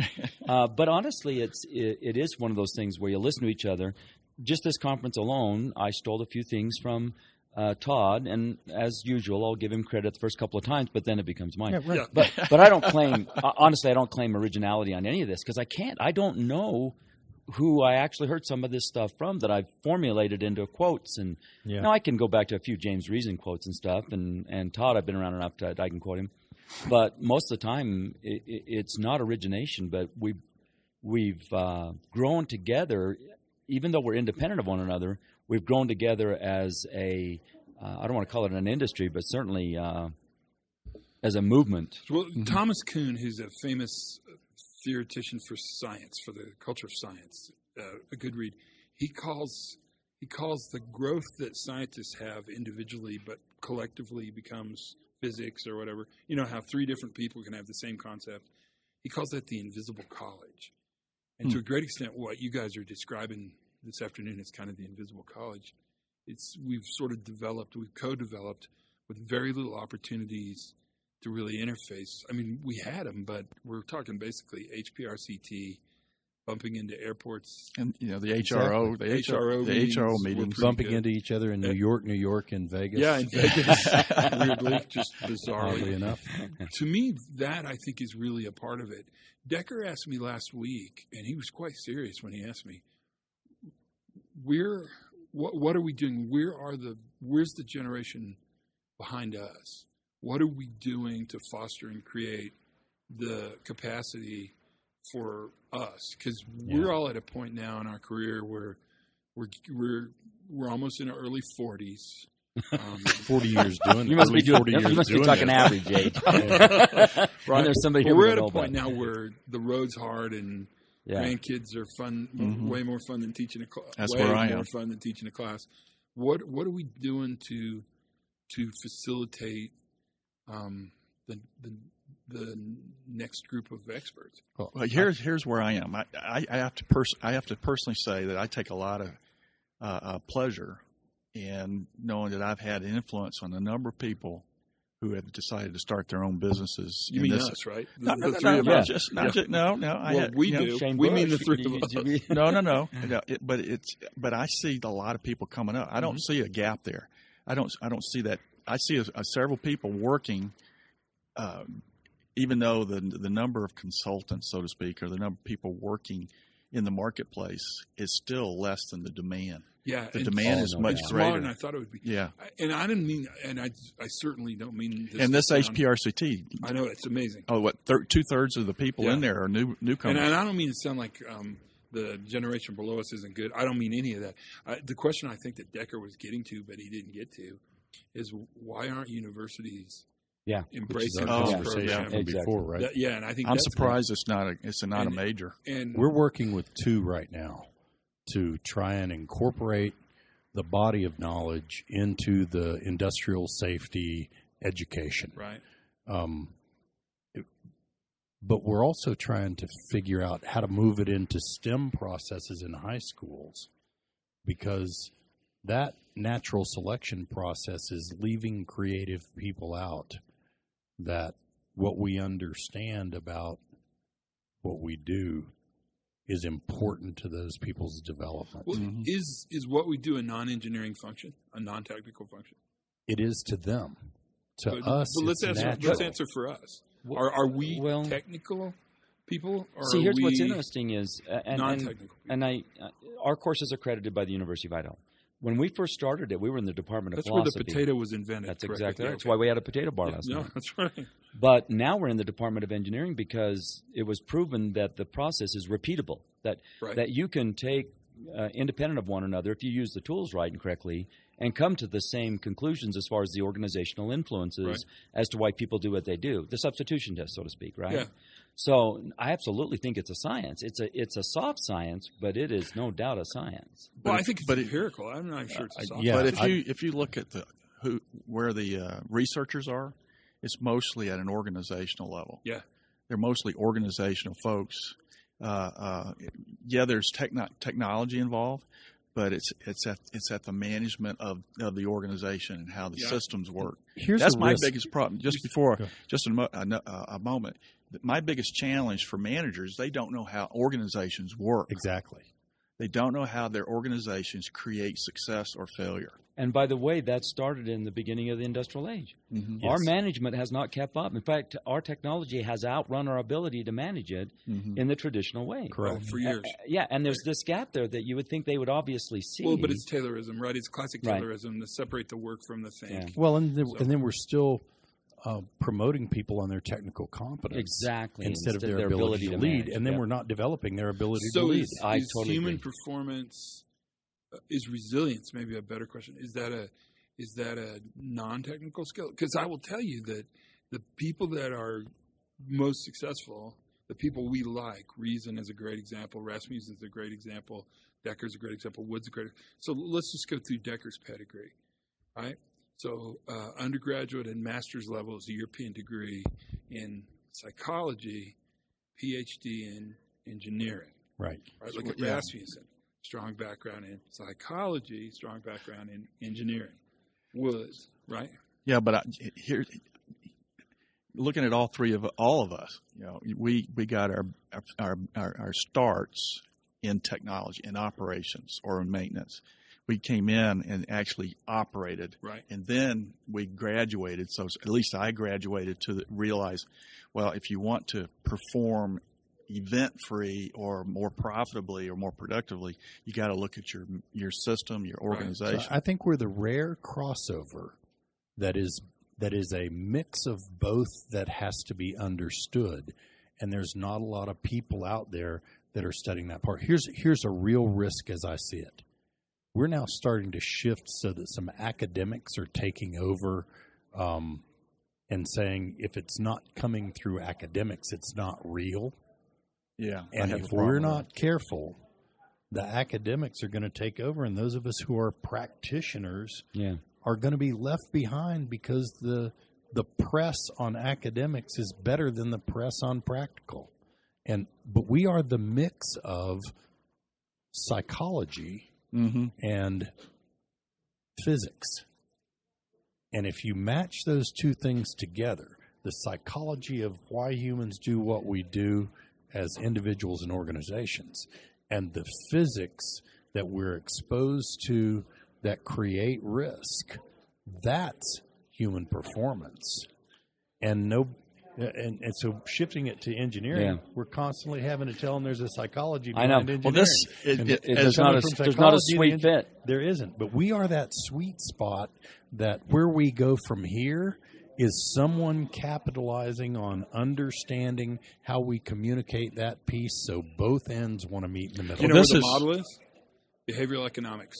Uh, but honestly, it's it, it is one of those things where you listen to each other. Just this conference alone, I stole a few things from uh, Todd, and as usual, I'll give him credit the first couple of times, but then it becomes mine. Yeah. But but I don't claim uh, honestly, I don't claim originality on any of this because I can't. I don't know who I actually heard some of this stuff from that I've formulated into quotes. And Yeah. now I can go back to a few James Reason quotes and stuff. And and Todd I've been around enough that I can quote him. But most of the time it, it, it's not origination but we we've uh, grown together even though we're independent of one another we've grown together as a uh, I don't want to call it an industry but certainly uh, as a movement. Well, Thomas Kuhn, who's a famous theoretician for science, for the culture of science, uh, a good read. He calls he calls the growth that scientists have individually, but collectively becomes physics or whatever. You know how three different people can have the same concept. He calls that the invisible college, and to a great extent, what you guys are describing this afternoon is kind of the invisible college. It's we've sort of developed, we've co-developed with very little opportunities to really interface. I mean, we had them, but we're talking basically HPRCT bumping into airports. And you know the HRO, the HRO HRO, the HRO were meetings. Bumping good. into each other in New York, New York, and Vegas. Yeah, in Vegas, weirdly, just bizarrely. Oddly enough. To me, that I think is really a part of it. Dekker asked me last week, and he was quite serious when he asked me, "Where, what, what are we doing? Where are the, where's the generation behind us? What are we doing to foster and create the capacity for us? Because we're all at a point now in our career where we're we're we're almost in our early forties. Um, 40 years doing you must early be doing 40 you years must be talking this. average age right. and there's somebody here we're at a point now where the road's hard and yeah grandkids are fun, Mhm. way more fun than teaching a class. That's way where I more am. fun than teaching a class. What what are we doing to to facilitate um, the the the next group of experts? Well, here's here's where I am. I, I, I have to pers- I have to personally say that I take a lot of uh, uh, pleasure in knowing that I've had influence on a number of people who have decided to start their own businesses. You mean this. us, right? The, No, no, the no, three no, of no, us. just, not Yeah. just, no, no. I Well, had, we you know, do. Shane we mean the three You- of us. no, no, no. no it, but it's but I see a lot of people coming up. I don't Mm-hmm. see a gap there. I don't. I don't see that. I see a, a several people working, um, even though the the number of consultants, so to speak, or the number of people working in the marketplace is still less than the demand. Yeah, The demand Oh, is much doubt. smaller greater. than I thought it would be. Yeah, And I didn't mean, and I I certainly don't mean this. and this sound- HPRCT. I know it's amazing. Oh, what thir- two thirds of the people Yeah. in there are new And, newcomers. and I don't mean to sound like um, the generation below us isn't good. I don't mean any of that. I, the question I think that Dekker was getting to, but he didn't get to, is why aren't universities Yeah. Embracing our Oh, this conversation program? from Exactly. before, right? That- yeah, and I think I'm that's surprised it's not a it's not a major. And We're working with two right now to try and incorporate the body of knowledge into the industrial safety education. right. Um, it- but we're also trying to figure out how to move it into STEM processes in high schools because that natural selection process is leaving creative people out that what we understand about what we do is important to those people's development. Well, Mhm. is is what we do a non-engineering function, a non-technical function? It is to them. To but, us, but let's it's answer. natural. Let's answer for us. Are are we Well- technical people? Or See, are here's we what's interesting is, uh, and, and, non-technical. people? and I, uh, our course is accredited by the University of Idaho. When we first started it, we were in the Department of That's where the potato was invented. That's correct? exactly right. That's why we had a potato bar Yeah, last no, night. that's right. But now we're in the Department of Engineering because it was proven that the process is repeatable. That Right. that you can take uh, independent of one another if you use the tools right and correctly, and come to the same conclusions as far as the organizational influences Right. as to why people do what they do. The substitution test, so to speak, right? Yeah. So I absolutely think it's a science. It's a it's a soft science, but it is no doubt a science. Well, But I think it's but it- empirical. I'm not sure it's a I- soft. yeah. but if I- you if you look at the who where the uh, researchers are, it's mostly at an organizational level. Yeah. they're mostly organizational folks. Uh, uh, yeah, there's techno- technology involved, but it's it's at it's at the management of, of the organization and how the Yeah. systems work. Here's That's my risk. biggest problem. Just before, just a, mo- a, a moment, my biggest challenge for managers, they don't know how organizations work. Exactly. They don't know how their organizations create success or failure. And by the way, that started in the beginning of the industrial age. Mm-hmm. Our management has not kept up. In fact, our technology has outrun our ability to manage it Mm-hmm. in the traditional way. Well, Correct. for years. Uh, yeah, and there's this gap there that you would think they would obviously see. Well, but it's Taylorism, right? It's classic Right. Taylorism to separate the work from the thing Yeah. Well, and then, So- and then we're still uh, promoting people on their technical competence exactly instead, of their, ability, to lead, manage. and then Yeah. we're not developing their ability to So lead. is, I is totally human agree. performance uh, is resilience maybe a better question? Is that a is that a non-technical skill? Because I will tell you that the people that are most successful, the people we like, Reason is a great example, Rasmussen is a great example, Dekker's a great example, Wood's a great. So let's just go through Dekker's pedigree, right? So uh, undergraduate and master's level is a European degree in psychology, PhD in engineering right. right? Look at Yeah. Rasmussen, strong background in psychology, strong background in engineering. Woods, right? Yeah, but I, here, looking at all three of all of us, you know, we we got our our our, our starts in technology, in operations, or in maintenance. We came in and actually operated, Right. and then we graduated. So at least I graduated to realize, well, if you want to perform event free or more profitably or more productively, you got to look at your your system, your Right. So So organization. I think we're the rare crossover that is that is a mix of both that has to be understood, and there's not a lot of people out there that are studying that part. Here's here's a real risk as I see it. We're now starting to shift so that some academics are taking over um, and saying if it's not coming through academics, it's not real. yeah, And if we're not careful, the academics are going to take over, and those of us who are practitioners Yeah. are going to be left behind because the the press on academics is better than the press on practical. And but we are the mix of psychology Mhm. and physics. And if you match those two things together, the psychology of why humans do what we do as individuals and organizations, and the physics that we're exposed to that create risk, that's human performance. And no and, and so shifting it to engineering, Yeah. we're constantly having to tell them there's a psychology I know. behind Well, engineering. Well, this it, And it, It- there's not a there's not a sweet the- fit. There isn't, but we are that sweet spot that where we go from here is someone capitalizing on understanding how we communicate that piece so both ends want to meet in the middle. You know Well, what this the is- model is? Behavioral economics.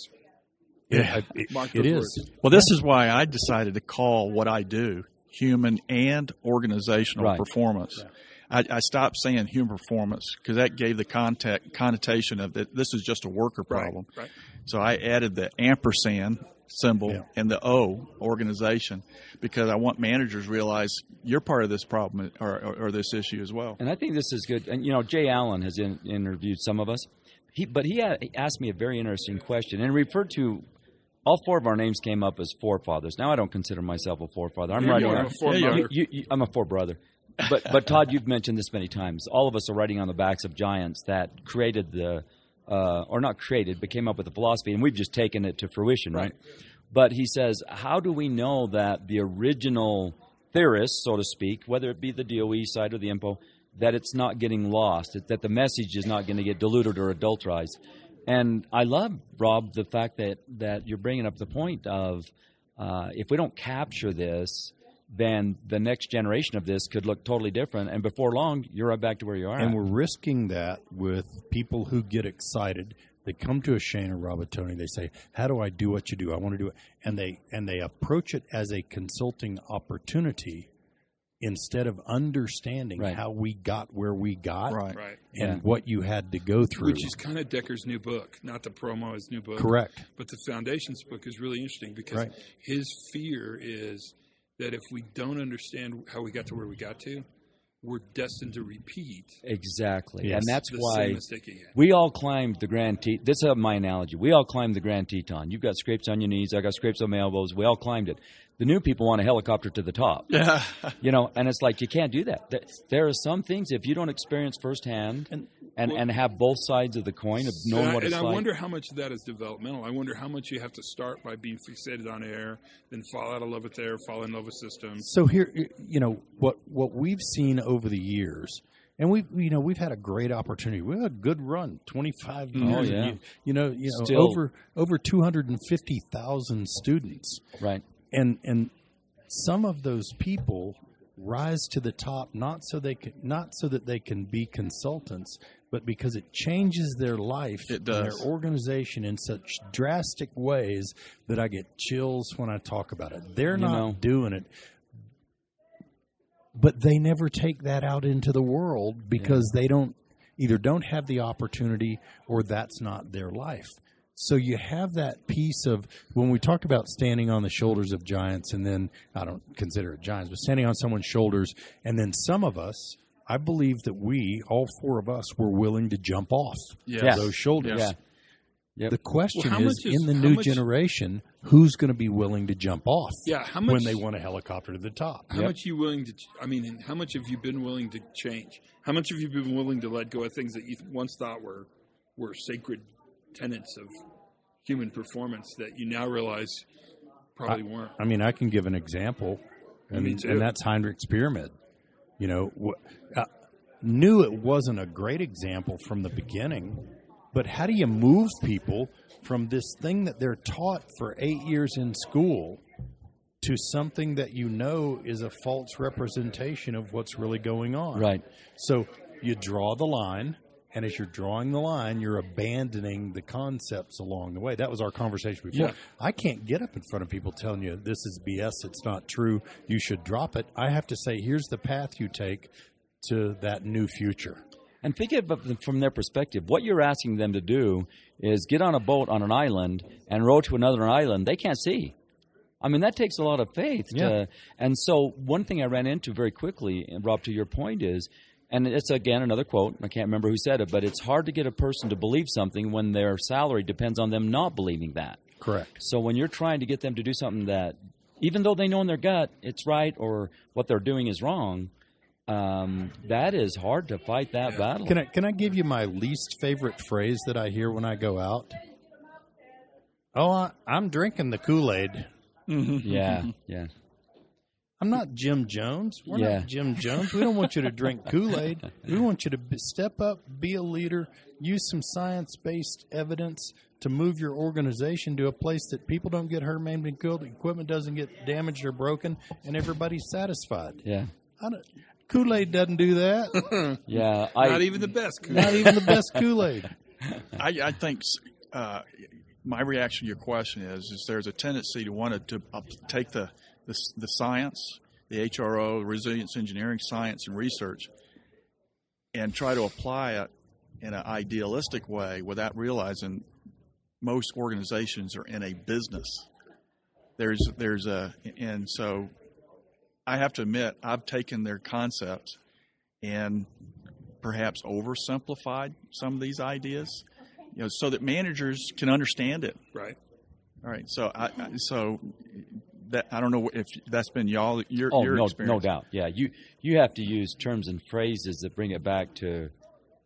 Yeah, it, Mark it those words. Well, this is why I decided to call what I do human and organizational Right. performance. I, I stopped saying human performance because that gave the contact, connotation of that this is just a worker problem. Right. So I added the ampersand symbol Yeah. and the O organization because I want managers realize you're part of this problem or, or, or this issue as well. And I think this is good. And you know, Jay Allen has in, interviewed some of us. He, but he, had, he asked me a very interesting question and referred to all four of our names came up as forefathers. Now I don't consider myself a forefather. I'm Yeah, right you a forefather. Yeah, you You- you- you- I'm a forebrother. But but Todd, you've mentioned this many times. All of us are riding on the backs of giants that created the, uh, or not created, but came up with the philosophy, and we've just taken it to fruition, right? But he says, how do we know that the original theorists, so to speak, whether it be the DOE side or the INPO, that it's not getting lost, that the message is not going to get diluted or adulterized? And I love Rob the fact that that you're bringing up the point of uh, if we don't capture this, then the next generation of this could look totally different, and before long, you're right back to where you are. And at. we're risking that with people who get excited. They come to a Shane or Robertoni. They say, "How do I do what you do? I want to do it," and they and they approach it as a consulting opportunity instead of understanding Right. how we got where we got Right. Right. and Yeah. what you had to go through. Which is kind of Dekker's new book, not the promo his new book. correct. But the Foundations book is really interesting because Right. his fear is that if we don't understand how we got to where we got to, we're destined to repeat Exactly, Yes. and that's the why same mistake again. we all climbed the Grand Teton. This is my analogy. We all climbed the Grand Teton. You've got scrapes on your knees. I got scrapes on my elbows. We all climbed it. The new people want a helicopter to the top. Yeah. You know, and it's like you can't do that. There- There are some things if you don't experience firsthand And- and and, have both sides of the coin of knowing and I, what it's and I wonder how much of that is developmental. I wonder how much you have to start by being fixated on air, then fall out of love with air, fall in love with systems. So here, you know what what we've seen over the years, and we've you know we've had a great opportunity. We had a good run, twenty five Oh, years. yeah. You, you know, you know, Still- over over two hundred and fifty thousand students, right. and and some of those people rise to the top not so they can not so that they can be consultants but because it changes their life It and their organization in such drastic ways that I get chills when I talk about it. They're You not know. doing it but they never take that out into the world because they don't either don't have the opportunity or that's not their life. So you have that piece of when we talk about standing on the shoulders of giants, and then I don't consider it giants, but standing on someone's shoulders, and then some of us, I believe that we, all four of us, were willing to jump off Yeah. those shoulders. Yeah. Yep. The question Well, how is, much is- in the new much- generation, who's going to be willing to jump off Yeah, how much when they want a helicopter to the top? How much are you willing to? I mean, how much have you been willing to change? How much have you been willing to let go of things that you once thought were were sacred tenets of human performance that you now realize probably weren't? I mean, I can give an example, and, and that's Heinrich's pyramid. You know, uh, knew it wasn't a great example from the beginning, but how do you move people from this thing that they're taught for eight years in school to something that you know is a false representation of what's really going on? Right. So you draw the line, and as you're drawing the line, you're abandoning the concepts along the way. That was our conversation before. Yeah. I can't get up in front of people telling you this is BS, it's not true, you should drop it. I have to say, here's the path you take to that new future. And think of it from their perspective. What you're asking them to do is get on a boat on an island and row to another island they can't see. I mean, that takes a lot of faith. Yeah. To, and so, one thing I ran into very quickly, and Rob, to your point is, and it's again another quote, I can't remember who said it, but it's hard to get a person to believe something when their salary depends on them not believing that. Correct. So, when you're trying to get them to do something that, even though they know in their gut it's right or what they're doing is wrong, um, that is hard to fight that battle. Can I can I give you my least favorite phrase that I hear when I go out? Oh, I, I'm drinking the Kool Aid. Yeah, yeah. I'm not Jim Jones. We're Yeah. not Jim Jones. We don't want you to drink Kool Aid. We want you to be, step up, be a leader, use some science based evidence to move your organization to a place that people don't get hurt, maimed, and killed, equipment doesn't get damaged or broken, and everybody's satisfied. Yeah, Kool Aid doesn't do that. yeah. I, Not even the best. not even the best Kool Aid. I, I think uh, my reaction to your question is is there's a tendency to want to, to uh, take the, the the science, the HRO, resilience engineering science and research, and try to apply it in an idealistic way without realizing most organizations are in a business. There's there's a and so I have to admit I've taken their concepts and perhaps oversimplified some of these ideas, you know, so that managers can understand it. Right. All right. So I, so that I don't know if that's been y'all your oh your no, experience. no doubt. Yeah, you you have to use terms and phrases that bring it back to,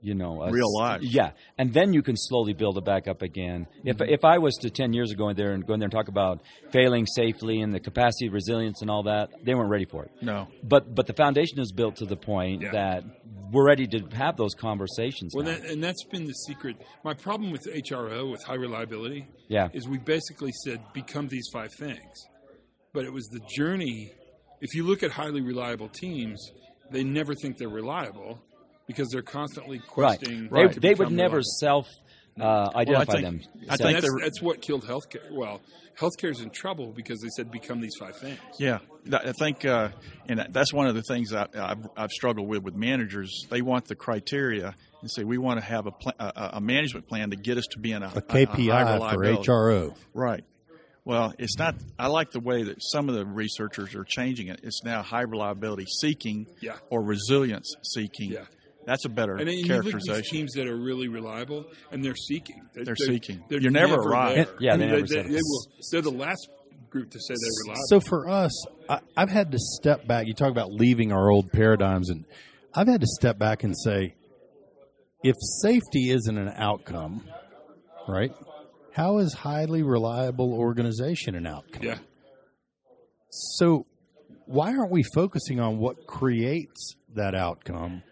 you know, a Real life. Yeah, and then you can slowly build it back up again. If Mm-hmm. if I was to ten years ago in there and go in there and talk about failing safely and the capacity, resilience, and all that, they weren't ready for it. No. But but the foundation is built to the point Yeah. that we're ready to have those conversations. Well, that, and that's been the secret. My problem with HRO, with high reliability, yeah, is we basically said become these five things, but it was the journey. If you look at highly reliable teams, they never think they're reliable because they're constantly questing. right. questioning. They, they would never reliable. self uh, identify think- them. I Set- think that's, that's what killed healthcare. Well, healthcare's in trouble because they said become these five things. Yeah, I think, uh, and that's one of the things I, I've, I've struggled with with managers. They want the criteria and say we want to have a, pla- a, a management plan to get us to be in a, A high KPI for. HRO. Right. Well, it's not. I like the way that some of the researchers are changing it. It's now high reliability seeking Yeah. or resilience seeking. Yeah. That's a better And then you look at these teams that are really reliable, and they're seeking. They're seeking. They're You never arrive. there. Yeah, I they mean, never they, said they, it. will, they're the last group to say they're reliable. So for us, I, I've had to step back. You talk about leaving our old paradigms, and I've had to step back and say, if safety isn't an outcome, right? How is highly reliable organization an outcome? yeah, So why aren't we focusing on what creates that outcome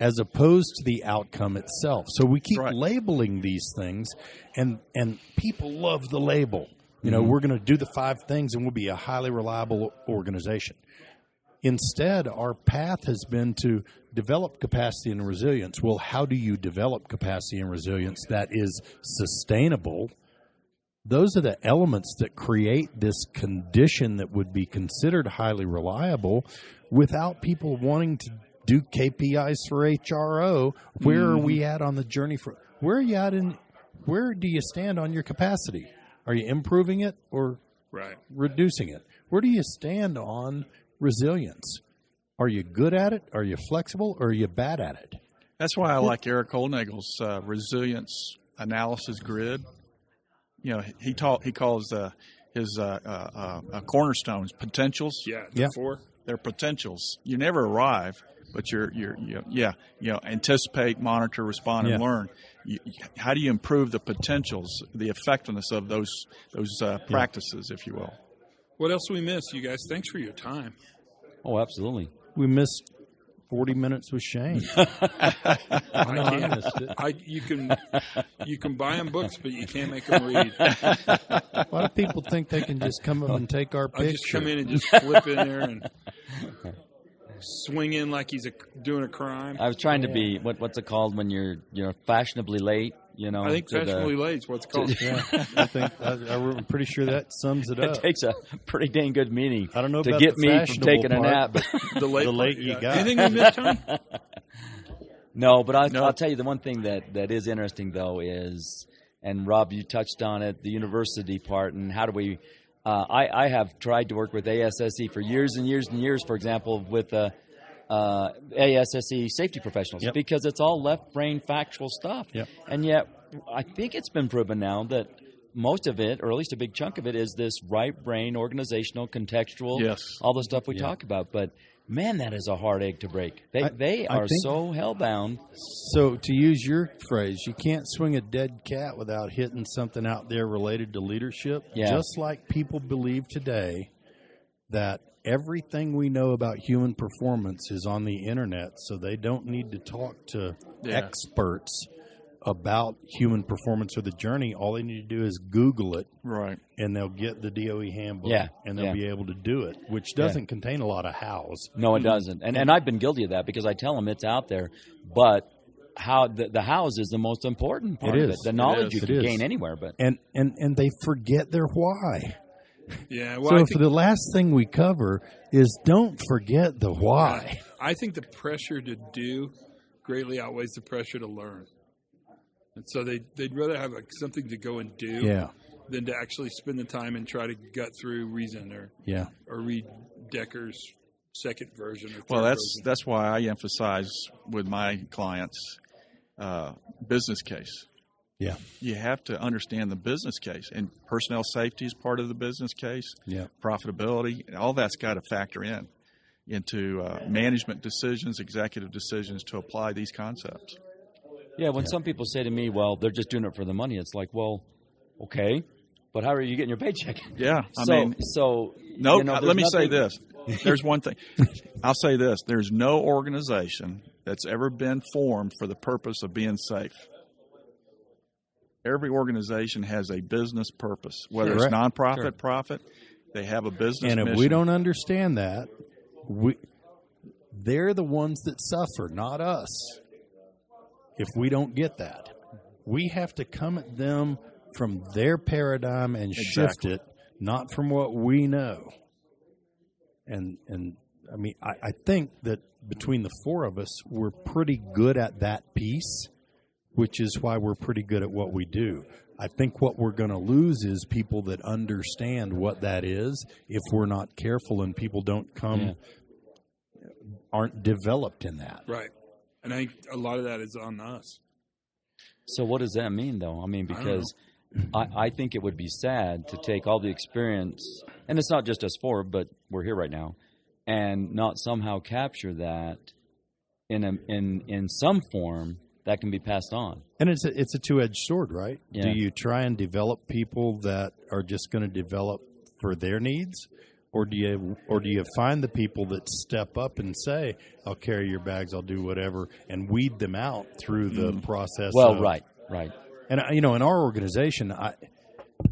as opposed to the outcome itself? So we keep Right. labeling these things and and people love the label. You know, mm-hmm. we're going to do the five things and we'll be a highly reliable organization. Instead, our path has been to develop capacity and resilience. Well, how do you develop capacity and resilience that is sustainable? Those are the elements that create this condition that would be considered highly reliable without people wanting to do KPIs for HRO. Where are we at on the journey for where are you at in where do you stand on your capacity? Are you improving it or right. reducing it? Where do you stand on resilience? Are you good at it? Are you flexible? Or are you bad at it? That's why I like Erik Hollnagel's uh, resilience analysis grid. You know, he taught he calls uh, his uh, uh, uh, cornerstones potentials. Yeah, the Yeah. four. They're potentials. You never arrive, but you're you're you yeah you know anticipate, monitor, respond, and Yeah. learn. You, how do you improve the potentials, the effectiveness of those those uh, practices, if you will? What else we miss, you guys? Thanks for your time. oh, absolutely. We missed 40 minutes with Shane. I I can't. missed it. I, you can you can buy them books, but you can't make them read. Why do people think they can just come up and take our picture. I picture? just come in and just flip in there and swing in like he's a, doing a crime. I was trying to be what what's it called when you're you're fashionably late. You know, I think to the- fashionably late is what it's called. Yeah, I think I, I'm pretty sure that sums it up. It takes a pretty dang good meaning I don't know to about get the me from fashionable taking a nap. but The late, The late part, you yeah. got. Anything we missed, Tony? No, but I, No. I'll tell you the one thing that, that is interesting though is, and Rob, you touched on it, the university part, and how do we? Uh, I I have tried to work with ASSE for years and years and years. For example, with uh, uh, ASSE safety professionals, Yep. because it's all left brain factual stuff. Yep. And yet, I think it's been proven now that most of it, or at least a big chunk of it, is this right brain, organizational, contextual, Yes. all the stuff we Yeah. talk about. But man, that is a hard egg to break. They I- they are so hellbound. So, to use your phrase, you can't swing a dead cat without hitting something out there related to leadership. Yeah. Just like people believe today that everything we know about human performance is on the internet, so they don't need to talk to Yeah. experts about human performance or the journey. All they need to do is Google it, Right. and they'll get the DOE handbook, Yeah, and they'll yeah. be able to do it, which doesn't contain a lot of hows. No, it doesn't. And and I've been guilty of that because I tell them it's out there, but how the, the hows is the most important part It of it. The knowledge is. you can gain anywhere, but And and and they forget their why. Yeah. Well, so I if think, the last thing we cover is don't forget the why. I think the pressure to do greatly outweighs the pressure to learn. And so they they'd rather have like something to go and do Yeah, than to actually spend the time and try to gut through reason or yeah, or read Dekker's second version. Or Well, that's version. that's why I emphasize with my clients uh, business case. Yeah, You have to understand the business case, and personnel safety is part of the business case. yeah. Profitability, all that's got to factor in into uh, management decisions, executive decisions to apply these concepts. yeah. When some people say to me, "Well, they're just doing it for the money," it's like, well, okay, but how are you getting your paycheck? Yeah, I so mean, so no. you know, let there's me say this. There's one thing. I'll say this. There's no organization that's ever been formed for the purpose of being safe. Every organization has a business purpose, whether it's Correct. nonprofit, Sure. profit. They have a business. And if mission. we don't understand that, we they're the ones that suffer, not us. If we don't get that, we have to come at them from their paradigm and shift it, not from what we know. And and I mean, I, I think that between the four of us, we're pretty good at that piece, which is why we're pretty good at what we do. I think what we're going to lose is people that understand what that is if we're not careful and people don't come, Yeah. aren't developed in that. Right. And I think a lot of that is on us. So what does that mean, though? I mean, I because I, I, think it would be sad to take all the experience, and it's not just us four, but we're here right now, and not somehow capture that in a, in in some form that can be passed on. And it's a, it's a two edged sword, right? Yeah. Do you try and develop people that are just going to develop for their needs, or do you or do you find the people that step up and say, "I'll carry your bags, I'll do whatever," and weed them out through the mm. process? Well, of- right, right. And you know, in our organization, I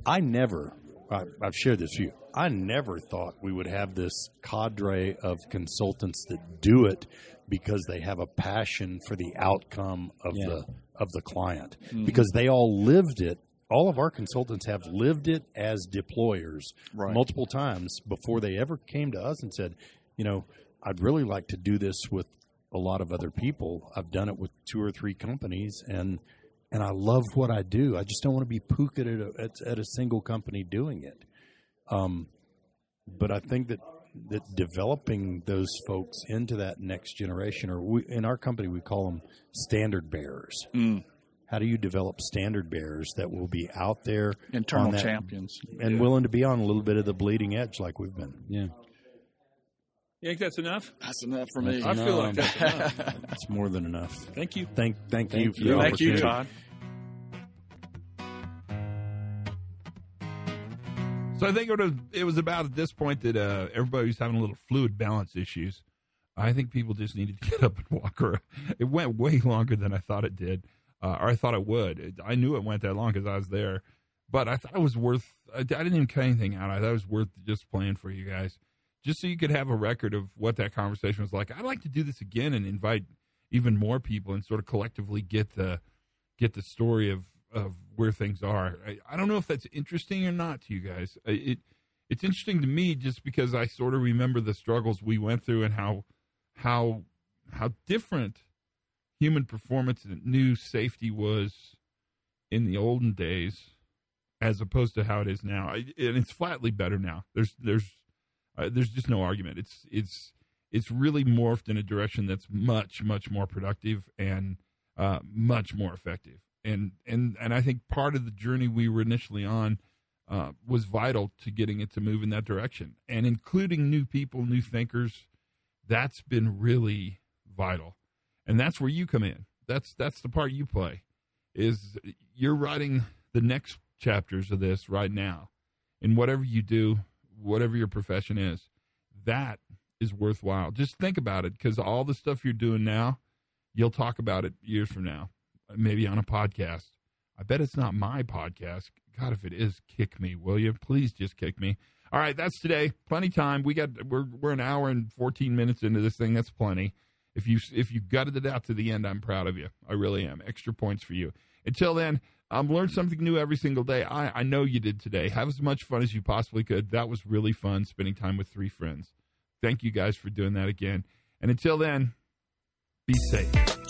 I never I, I've shared this with you. I never thought we would have this cadre of consultants that do it because they have a passion for the outcome of Yeah. the of the client because they all lived it. All of our consultants have lived it as deployers Right. multiple times before they ever came to us and said, you know, I'd really like to do this with a lot of other people. I've done it with two or three companies and and I love what I do. I just don't want to be pooked at a, at, at a single company doing it. Um, but I think that that developing those folks into that next generation, or we, in our company we call them standard bearers. Mm. How do you develop standard bearers that will be out there Internal that- champions. and willing to be on a little bit of the bleeding edge like we've been? Yeah. You think that's enough? That's enough for me. I feel like that's enough. It's more than enough. Thank you. Thank, thank, Thank you for you. the Thank you, opportunity. So I think it was, it was about at this point that uh, everybody was having a little fluid balance issues. I think people just needed to get up and walk around. It went way longer than I thought it did, uh, or I thought it would. It, I knew it went that long because I was there, but I thought it was worth. I, I didn't even cut anything out. I thought it was worth just playing for you guys, just so you could have a record of what that conversation was like. I'd like to do this again and invite even more people and sort of collectively get the get the story of of where things are. I, I don't know if that's interesting or not to you guys. It it's interesting to me just because I sort of remember the struggles we went through and how how how different human performance and new safety was in the olden days as opposed to how it is now. I, and it's flatly better now. There's there's uh, there's just no argument. It's it's it's really morphed in a direction that's much much more productive and uh, much more effective. And and and I think part of the journey we were initially on uh, was vital to getting it to move in that direction, and including new people, new thinkers. That's been really vital, and that's where you come in. That's that's the part you play. Is you're writing the next chapters of this right now, and whatever you do, whatever your profession is, that is worthwhile. Just think about it, because all the stuff you're doing now, you'll talk about it years from now, maybe on a podcast. I bet it's not my podcast. God, if it is, kick me, will you? Please just kick me. All right, that's today. Plenty time. We got we're we're an hour and fourteen minutes into this thing. That's plenty. If you if you gutted it out to the end, I'm proud of you. I really am. Extra points for you. Until then, um, learn something new every single day. I I know you did today. Have as much fun as you possibly could. That was really fun spending time with three friends. Thank you guys for doing that again. And until then, be safe.